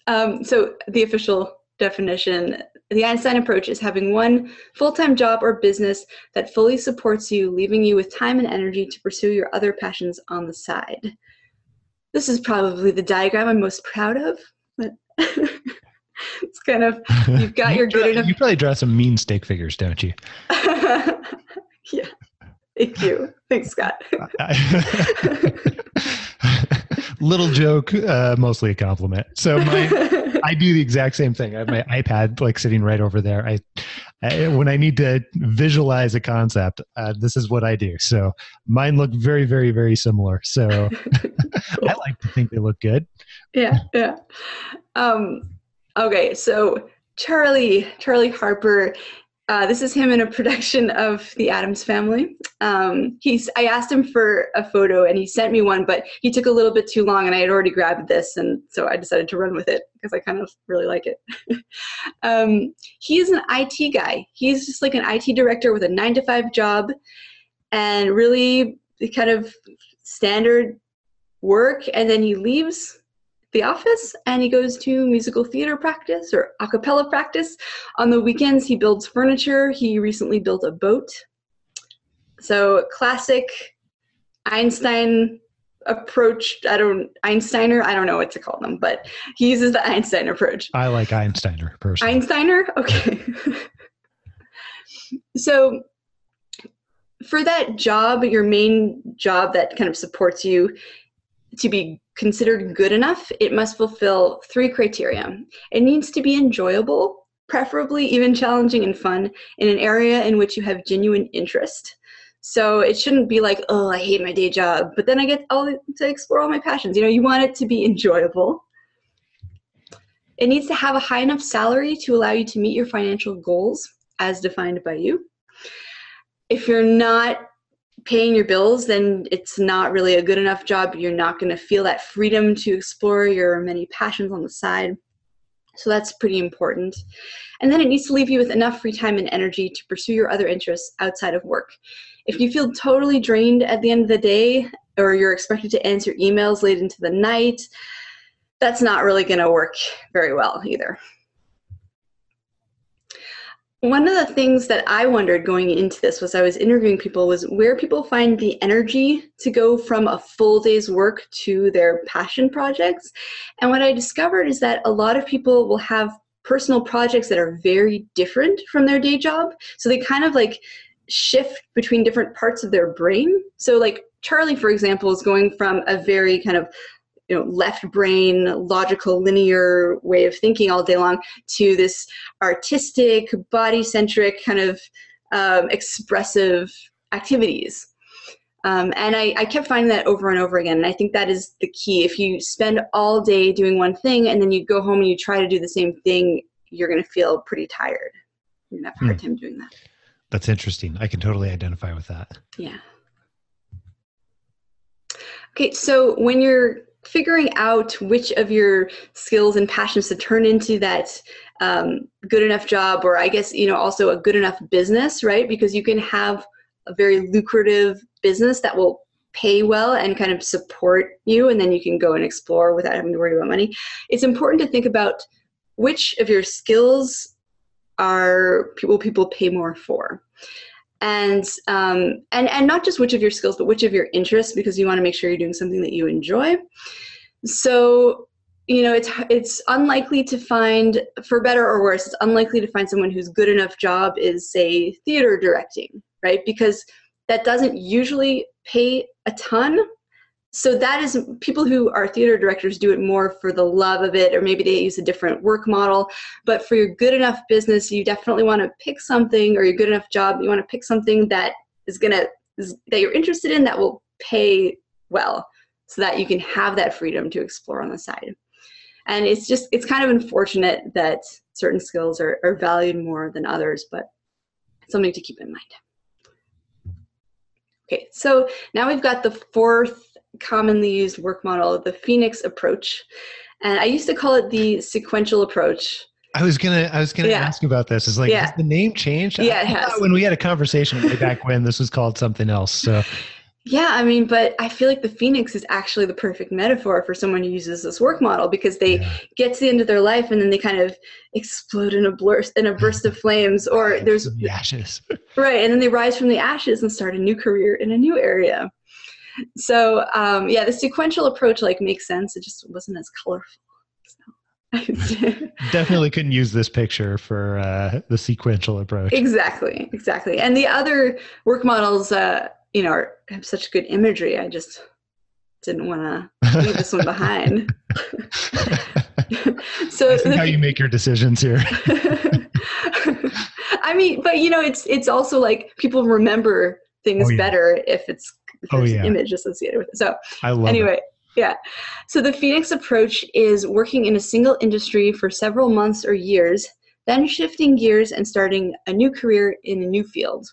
Um, so the official definition the Einstein approach is having one full time job or business that fully supports you, leaving you with time and energy to pursue your other passions on the side. This is probably the diagram I'm most proud of, but it's kind of you've got you your good enough. You probably draw some mean stick figures, don't you? yeah. Thank you. Thanks, Scott. Little joke, uh, mostly a compliment. So my I do the exact same thing. I have my iPad like sitting right over there. I, I when I need to visualize a concept, uh, this is what I do. So mine look very, very, very similar. So I like to think they look good. Yeah, yeah. Um, okay, so Charlie, Charlie Harper uh, this is him in a production of The Addams Family. Um, he's. I asked him for a photo, and he sent me one, but he took a little bit too long, and I had already grabbed this, and so I decided to run with it because I kind of really like it. um, he's an IT guy. He's just like an IT director with a nine to five job, and really kind of standard work, and then he leaves the office and he goes to musical theater practice or a cappella practice. On the weekends, he builds furniture. He recently built a boat. So, classic Einstein approach. I don't, Einsteiner, I don't know what to call them, but he uses the Einstein approach. I like Einsteiner personally. Einsteiner? Okay. so, for that job, your main job that kind of supports you to be considered good enough, it must fulfill three criteria. It needs to be enjoyable, preferably even challenging and fun, in an area in which you have genuine interest. So it shouldn't be like, oh, I hate my day job, but then I get all to explore all my passions. You know, you want it to be enjoyable. It needs to have a high enough salary to allow you to meet your financial goals as defined by you. If you're not paying your bills, then it's not really a good enough job. You're not going to feel that freedom to explore your many passions on the side. So that's pretty important. And then it needs to leave you with enough free time and energy to pursue your other interests outside of work. If you feel totally drained at the end of the day, or you're expected to answer emails late into the night, that's not really going to work very well either. One of the things that I wondered going into this was I was interviewing people was where people find the energy to go from a full day's work to their passion projects. And what I discovered is that a lot of people will have personal projects that are very different from their day job. So they kind of like shift between different parts of their brain. So like Charlie, for example, is going from a very kind of you know left brain logical linear way of thinking all day long to this artistic body centric kind of um, expressive activities. Um, and I, I kept finding that over and over again and i think that is the key. If you spend all day doing one thing and then you go home and you try to do the same thing you're going to feel pretty tired. You're going to have a hard hmm. time doing that. That's interesting. I can totally identify with that. Yeah. Okay, so when you're figuring out which of your skills and passions to turn into that um, good enough job or i guess you know also a good enough business right? Because you can have a very lucrative business that will pay well and kind of support you and then you can go and explore without having to worry about money. It's important to think about which of your skills are people people pay more for and um, and and not just which of your skills, but which of your interests, because you want to make sure you're doing something that you enjoy. So you know it's it's unlikely to find for better or worse it's unlikely to find someone whose good enough job is say theater directing right because that doesn't usually pay a ton so that is people who are theater directors do it more for the love of it or maybe they use a different work model but for your good enough business you definitely want to pick something or your good enough job you want to pick something that is going to that you're interested in that will pay well so that you can have that freedom to explore on the side. And it's just, it's kind of unfortunate that certain skills are, are valued more than others, but something to keep in mind. Okay, so now we've got the fourth commonly used work model, the Phoenix approach. And I used to call it the sequential approach. I was gonna, I was gonna yeah. ask about this. Is like, yeah. has the name changed? Yeah, it has. When we had a conversation way back when, this was called something else. So yeah, I mean, but I feel like the phoenix is actually the perfect metaphor for someone who uses this work model because they yeah. get to the end of their life and then they kind of explode in a burst in a burst of flames, or there's the ashes, right? And then they rise from the ashes and start a new career in a new area. So um, yeah, the sequential approach like makes sense. It just wasn't as colorful. Definitely couldn't use this picture for uh, the sequential approach. Exactly, exactly. And the other work models. Uh, you know, are, have such good imagery. I just didn't want to leave this one behind. so how you make your decisions here. I mean, but you know, it's it's also like people remember things oh, yeah. better if it's oh, yeah. image associated with it. So I love anyway. It. Yeah. So the Phoenix approach is working in a single industry for several months or years, then shifting gears and starting a new career in a new field.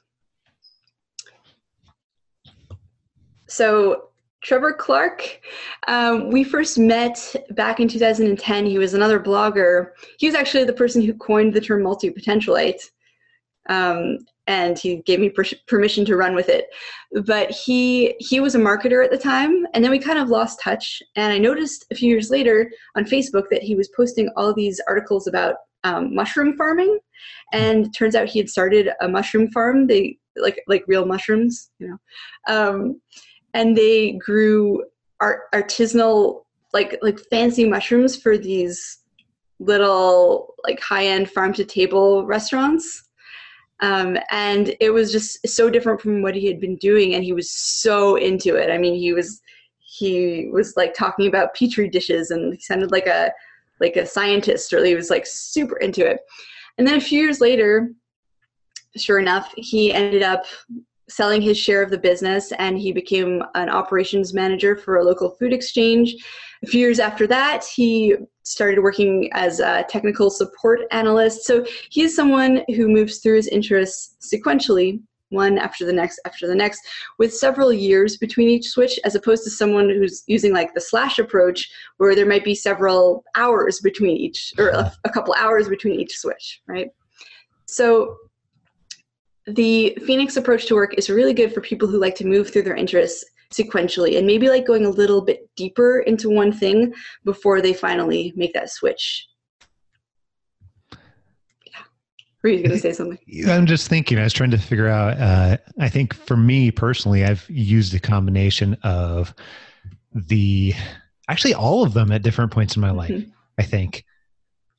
So Trevor Clark, um, we first met back in 2010. He was another blogger. He was actually the person who coined the term multi-potentialite. Um, and he gave me per- permission to run with it. But he he was a marketer at the time, and then we kind of lost touch. And I noticed a few years later on Facebook that he was posting all these articles about um, mushroom farming, and turns out he had started a mushroom farm. They like like real mushrooms, you know. Um, and they grew art, artisanal like like fancy mushrooms for these little like high-end farm to table restaurants um, and it was just so different from what he had been doing and he was so into it. I mean he was he was like talking about petri dishes and he sounded like a like a scientist or he was like super into it. And then a few years later sure enough he ended up selling his share of the business and he became an operations manager for a local food exchange. A few years after that, he started working as a technical support analyst. So he's someone who moves through his interests sequentially, one after the next after the next, with several years between each switch, as opposed to someone who's using like the slash approach, where there might be several hours between each, or a, a couple hours between each switch, right? So the Phoenix approach to work is really good for people who like to move through their interests sequentially and maybe like going a little bit deeper into one thing before they finally make that switch. Yeah. Were you going to say something? I'm just thinking, I was trying to figure out, uh, I think for me personally, I've used a combination of the, actually all of them at different points in my life, mm-hmm. I think.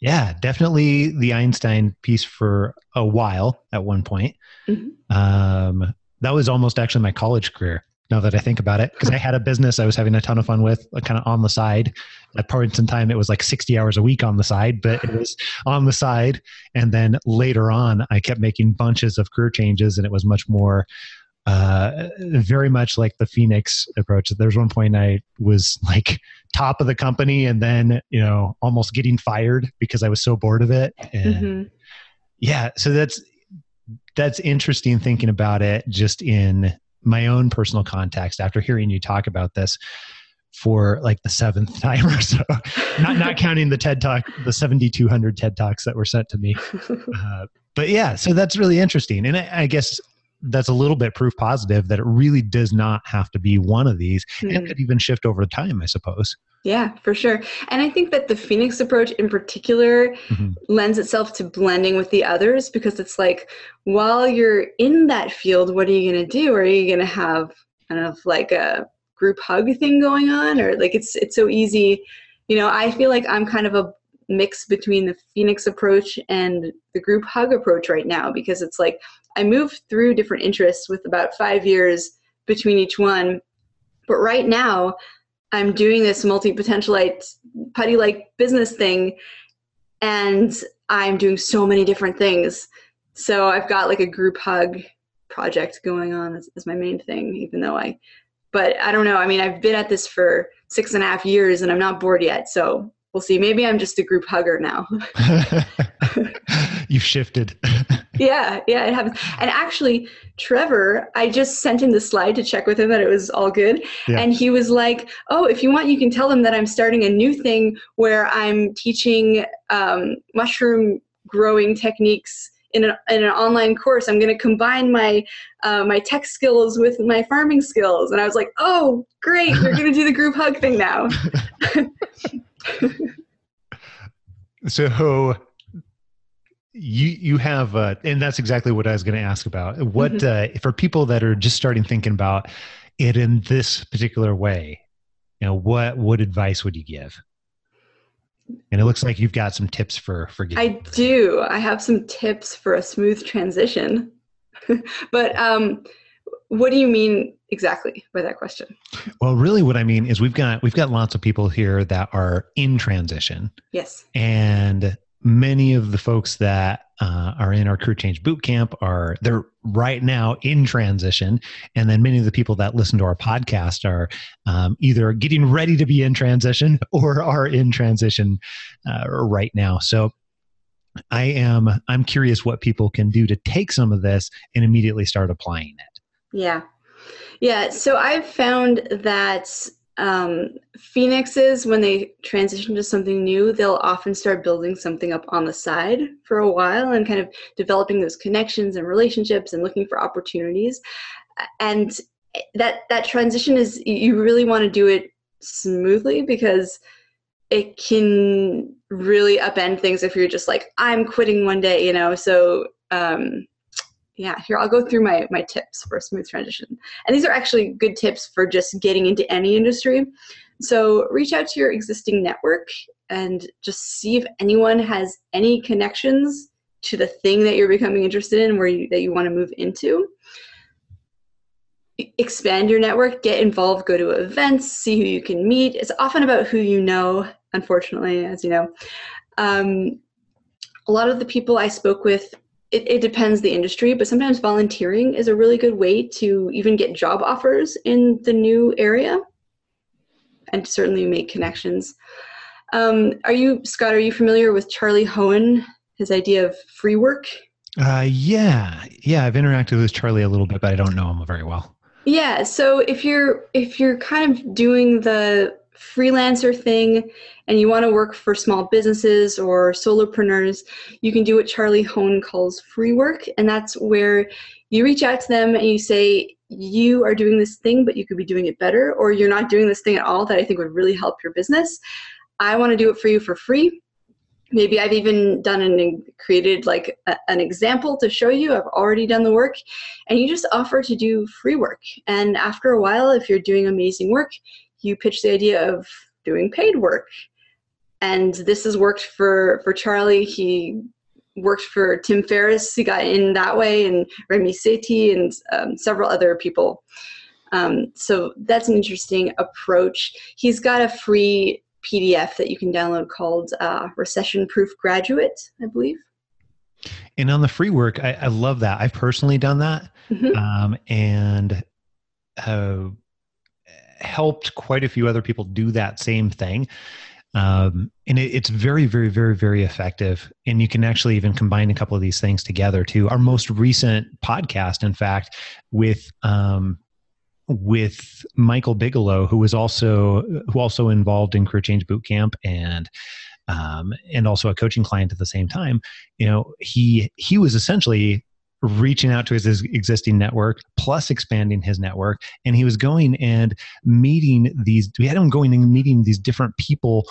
Yeah, definitely the Einstein piece for a while at one point. Mm-hmm. Um, that was almost actually my college career. Now that I think about it, because I had a business I was having a ton of fun with, like, kind of on the side. At points in time, it was like 60 hours a week on the side, but it was on the side. And then later on, I kept making bunches of career changes, and it was much more uh, very much like the Phoenix approach. There's one point I was like top of the company and then, you know, almost getting fired because I was so bored of it. And mm-hmm. yeah, so that's, that's interesting thinking about it just in my own personal context after hearing you talk about this for like the seventh time or so not not counting the ted talk the 7200 ted talks that were sent to me uh, but yeah so that's really interesting and I, I, guess that's a little bit proof positive that it really does not have to be one of these. Mm. and could even shift over time i suppose. Yeah for sure. And i think that the phoenix approach in particular mm-hmm. lends itself to blending with the others because it's like while you're in that field what are you going to do? Are you going to have kind of like a group hug thing going on? Or like it's it's so easy. You know i feel like i'm kind of a mix between the phoenix approach and the group hug approach right now because it's like I moved through different interests with about five years between each one. But right now, I'm doing this multi potentialite Puttylike business thing, and I'm doing so many different things. So I've got like a group hug project going on as, as my main thing, even though I but I don't know. I mean, I've been at this for six and a half years and I'm not bored yet. So we'll see. Maybe I'm just a group hugger now. You've shifted. yeah, yeah, it happens. And actually, Trevor, I just sent him the slide to check with him that it was all good. Yeah. And he was like, Oh, if you want, you can tell them that I'm starting a new thing where I'm teaching um, mushroom growing techniques in, a, in an online course. I'm going to combine my uh, my tech skills with my farming skills. And I was like, oh, great, we're going to do the group hug thing now. so you you have uh, and that's exactly what I was going to ask about. What mm-hmm. uh, for people that are just starting thinking about it in this particular way? You know, what what advice would you give? And it looks like you've got some tips for for. I do. I have some tips for a smooth transition. but um, what do you mean exactly by that question? Well, really, what I mean is we've got we've got lots of people here that are in transition. Yes. And many of the folks that uh, are in our career change boot camp are they're right now in transition and then many of the people that listen to our podcast are um, either getting ready to be in transition or are in transition uh, right now so i am i'm curious what people can do to take some of this and immediately start applying it yeah yeah so i've found that um, phoenixes when they transition to something new they'll often start building something up on the side for a while and kind of developing those connections and relationships and looking for opportunities. And that that transition is you really want to do it smoothly because it can really upend things if you're just like i'm quitting one day you know? So um, yeah here i'll go through my my tips for a smooth transition. And these are actually good tips for just getting into any industry. So reach out to your existing network and just see if anyone has any connections to the thing that you're becoming interested in where you that you want to move into. Expand your network get involved go to events see who you can meet. It's often about who you know unfortunately as you know. Um, a lot of the people i spoke with it, it depends the industry, but sometimes volunteering is a really good way to even get job offers in the new area and certainly make connections. Um, are you, Scott, are you familiar with Charlie Hoehn, his idea of free work? Uh, yeah, yeah, I've interacted with Charlie a little bit, but I don't know him very well. Yeah, so if you're if you're kind of doing the freelancer thing and you want to work for small businesses or solopreneurs, you can do what Charlie Hoehn calls free work. And that's where you reach out to them and you say, you are doing this thing, but you could be doing it better, or you're not doing this thing at all that I think would really help your business. I want to do it for you for free. Maybe I've even done and created like a, an example to show you. I've already done the work, and you just offer to do free work. And after a while, if you're doing amazing work, you pitch the idea of doing paid work. And this has worked for, for Charlie. He worked for Tim Ferriss. He got in that way, and Ramit Sethi and um, several other people. Um, so that's an interesting approach. He's got a free PDF that you can download called uh, Recession Proof Graduate, I believe. And on the free work, I, I love that. I've personally done that. Mm-hmm. Um, and uh, helped quite a few other people do that same thing. Um, and it, it's very, very, very, very effective. And you can actually even combine a couple of these things together too. Our most recent podcast, in fact, with um, with Michael Bigelow, who was also who also involved in Career Change Bootcamp and um, and also a coaching client at the same time. You know, he he was essentially reaching out to his existing network plus expanding his network and he was going and meeting these we had him going and meeting these different people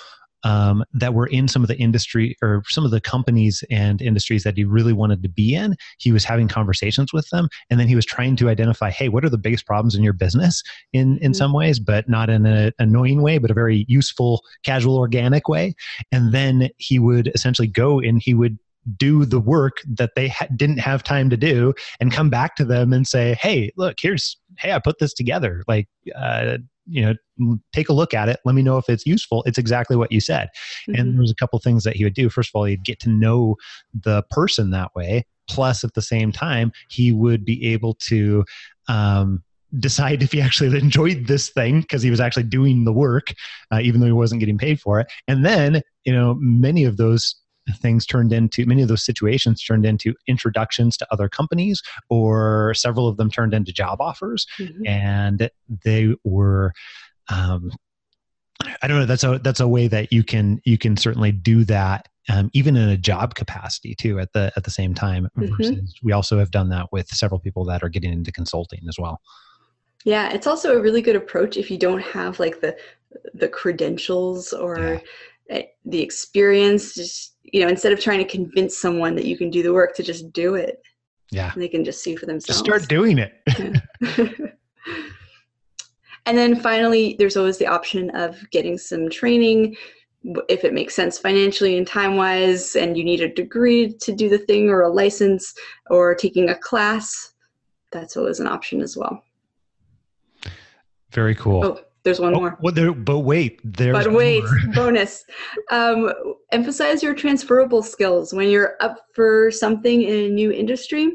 um, that were in some of the industry or some of the companies and industries that he really wanted to be in. He was having conversations with them, and then he was trying to identify, hey, what are the biggest problems in your business? In in mm-hmm. some ways, but not in an annoying way, but a very useful, casual, organic way. And then he would essentially go and he would do the work that they ha- didn't have time to do and come back to them and say hey look here's hey i put this together. Like uh, you know take a look at it. Let me know if it's useful. It's exactly what you said. Mm-hmm. and there's a couple things that he would do. First of all he'd get to know the person that way. Plus at the same time he would be able to um, decide if he actually enjoyed this thing because he was actually doing the work, uh, even though he wasn't getting paid for it. And then, you know, many of those things turned into many of those situations turned into introductions to other companies or several of them turned into job offers mm-hmm. and they were um, I don't know. That's a that's a way that you can you can certainly do that, um, even in a job capacity too. At the at the same time, mm-hmm. we also have done that with several people that are getting into consulting as well. Yeah, it's also a really good approach if you don't have like the the credentials or yeah. the experience. Just you know, instead of trying to convince someone that you can do the work, to just do it. Yeah, and they can just see for themselves. Just start doing it. and then finally, there's always the option of getting some training if it makes sense financially and time wise, and you need a degree to do the thing or a license or taking a class. That's always an option as well. Very cool. Oh, there's one oh, more. Well, there, but wait, there's but wait, bonus. Um, emphasize your transferable skills when you're up for something in a new industry.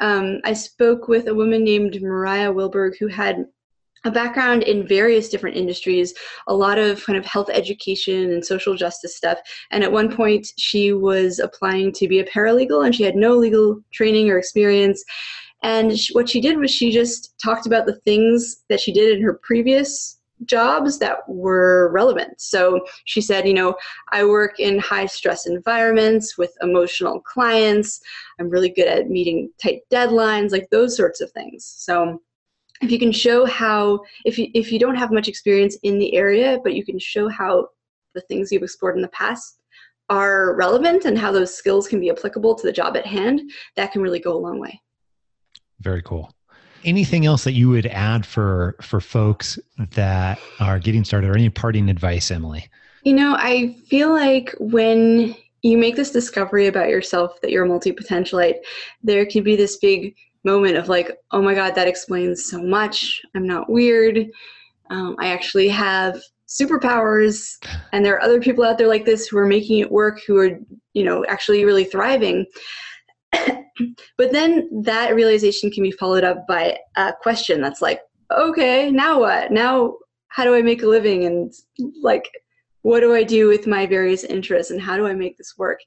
Um, I spoke with a woman named Mariah Wilberg who had a background in various different industries, a lot of kind of health education and social justice stuff. And at one point, she was applying to be a paralegal and she had no legal training or experience. And what she did was she just talked about the things that she did in her previous jobs that were relevant. So she said, you know, I work in high stress environments with emotional clients. I'm really good at meeting tight deadlines, like those sorts of things. So if you can show how if you if you don't have much experience in the area, but you can show how the things you've explored in the past are relevant and how those skills can be applicable to the job at hand, that can really go a long way. Very cool. Anything else that you would add for for folks that are getting started or any parting advice, Emily? You know, I feel like when you make this discovery about yourself that you're a multi-potentialite, there can be this big moment of like, oh my God, that explains so much. I'm not weird. Um, I actually have superpowers and there are other people out there like this who are making it work who are you know actually really thriving but then that realization can be followed up by a question that's like, okay, now what? Now, how do I make a living? And like, what do I do with my various interests and how do I make this work?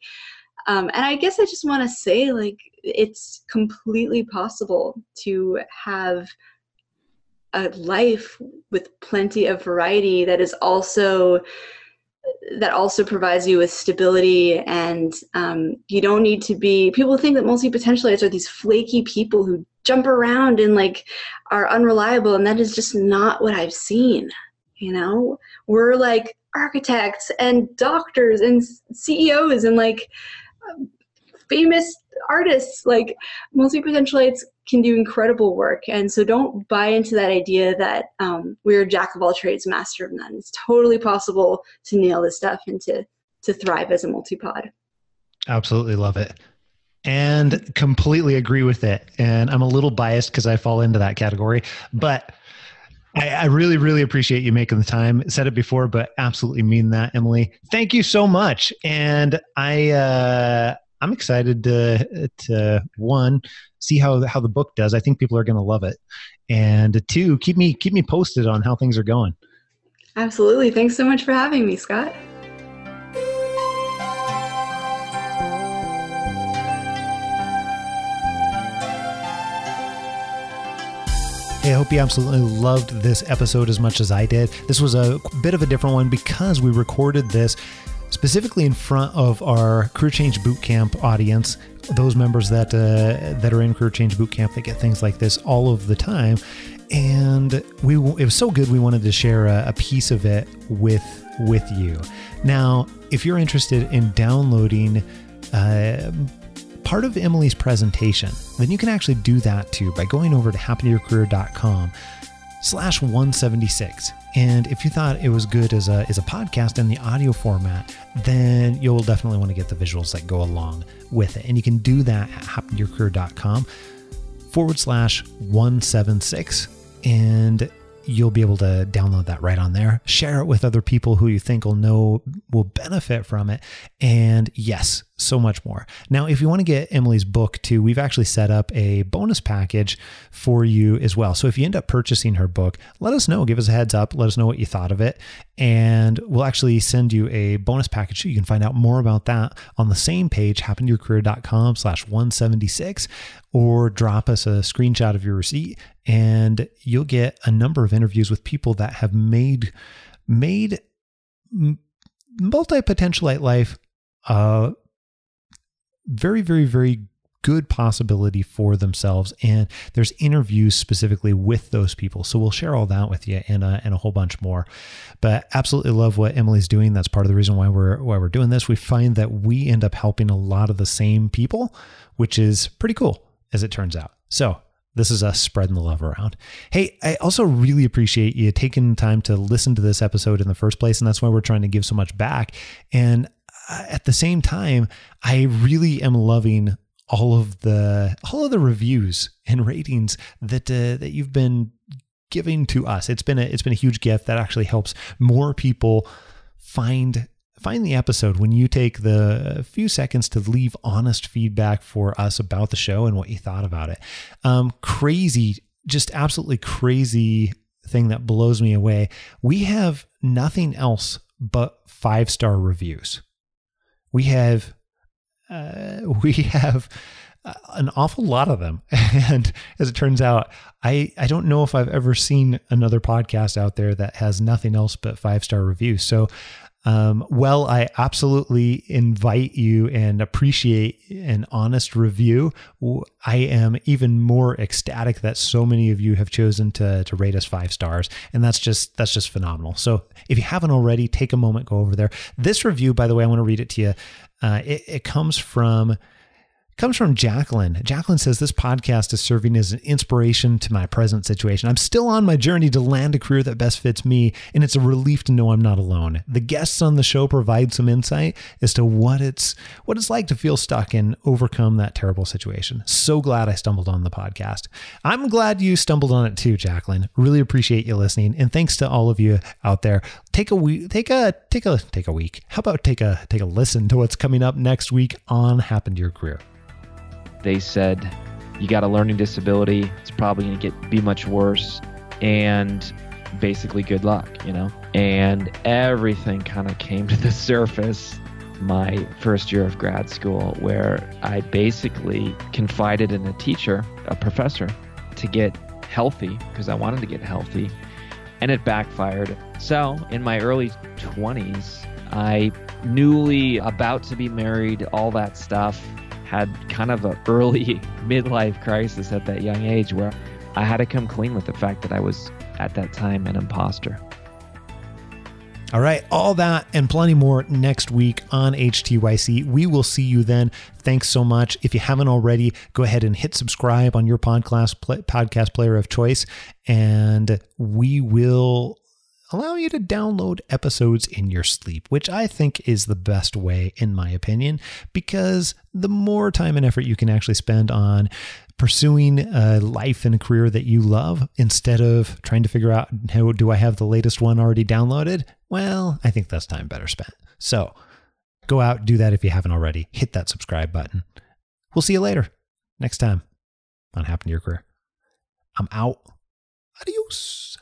Um, and I guess I just want to say, like, it's completely possible to have a life with plenty of variety that is also that also provides you with stability and um, you don't need to be people think that multi-potentialites are these flaky people who jump around and like are unreliable and that is just not what i've seen you know? We're like architects and doctors and ceos and like famous artists like multi-potentialites can do incredible work and so don't buy into that idea that um, we're jack of all trades master of none it's totally possible to nail this stuff and to to thrive as a multi-pod absolutely love it and completely agree with it and i'm a little biased because i fall into that category but I, I, really, really appreciate you making the time. Said it before, but absolutely mean that, Emily. Thank you so much. And I, uh, I'm excited to to one see how how the book does. I think people are going to love it, and two keep me keep me posted on how things are going. Absolutely. Thanks so much for having me, Scott. Hey, I hope you absolutely loved this episode as much as I did. This was a bit of a different one because we recorded this specifically in front of our Career Change Bootcamp audience, those members that uh, that are in Career Change Bootcamp that get things like this all of the time. And we it was so good we wanted to share a, a piece of it with with you. Now, if you're interested in downloading uh, part of Emily's presentation, then you can actually do that too by going over to happentoyourcareer.com slash 176. And if you thought it was good as a, as a podcast in the audio format, then you'll definitely want to get the visuals that go along with it. And you can do that at happentoyourcareer.com forward slash 176. And you'll be able to download that right on there. Share it with other people who you think will know will benefit from it. And yes, so much more. Now, if you want to get Emily's book too, we've actually set up a bonus package for you as well. So if you end up purchasing her book, let us know, give us a heads up, let us know what you thought of it, and we'll actually send you a bonus package you can find out more about that on the same page, happentoyourcareer.com slash 176, or drop us a screenshot of your receipt and you'll get a number of interviews with people that have made made multi-potentialite life uh very, very, very good possibility for themselves. And there's interviews specifically with those people. So we'll share all that with you and, uh, and a whole bunch more. But absolutely love what Emily's doing. That's part of the reason why we're why we're doing this. We find that we end up helping a lot of the same people, which is pretty cool as it turns out. So this is us spreading the love around. Hey, I also really appreciate you taking time to listen to this episode in the first place. And that's why we're trying to give so much back. And uh, at the same time, I really am loving all of the all of the reviews and ratings that uh, that you've been giving to us. It's been a it's been a huge gift that actually helps more people find find the episode when you take the few seconds to leave honest feedback for us about the show and what you thought about it. Um, crazy, just absolutely crazy thing that blows me away. We have nothing else but five star reviews we have uh, we have uh, an awful lot of them and as it turns out i i don't know if i've ever seen another podcast out there that has nothing else but five star reviews so um, well, I absolutely invite you and appreciate an honest review. I am even more ecstatic that so many of you have chosen to, to rate us five stars, and that's just that's just phenomenal. So if you haven't already, take a moment, go over there. This review, by the way, I want to read it to you. Uh, it, it comes from comes from Jacqueline. Jacqueline says this podcast is serving as an inspiration to my present situation. I'm still on my journey to land a career that best fits me, and it's a relief to know I'm not alone. The guests on the show provide some insight as to what it's what it's like to feel stuck and overcome that terrible situation. So glad I stumbled on the podcast. I'm glad you stumbled on it too, Jacqueline. Really appreciate you listening, and thanks to all of you out there. Take a week, take a take a take a week. How about take a take a listen to what's coming up next week on Happen to Your Career they said you got a learning disability. It's probably going to get be much worse, and basically good luck, you know. And everything kind of came to the surface my first year of grad school, where I basically confided in a teacher, a professor, to get healthy because I wanted to get healthy, and it backfired. So in my early 20s, I newly about to be married, all that stuff had kind of an early midlife crisis at that young age where I had to come clean with the fact that I was at that time an imposter. All right, all that and plenty more next week on HTYC. We will see you then. Thanks so much. If you haven't already, go ahead and hit subscribe on your podcast podcast player of choice, and we will allow you to download episodes in your sleep, which I think is the best way, in my opinion, because the more time and effort you can actually spend on pursuing a life and a career that you love instead of trying to figure out how do I have the latest one already downloaded? Well, I think that's time better spent. So go out, do that if you haven't already. Hit that subscribe button. We'll see you later next time on Happen to Your Career. I'm out. Adios.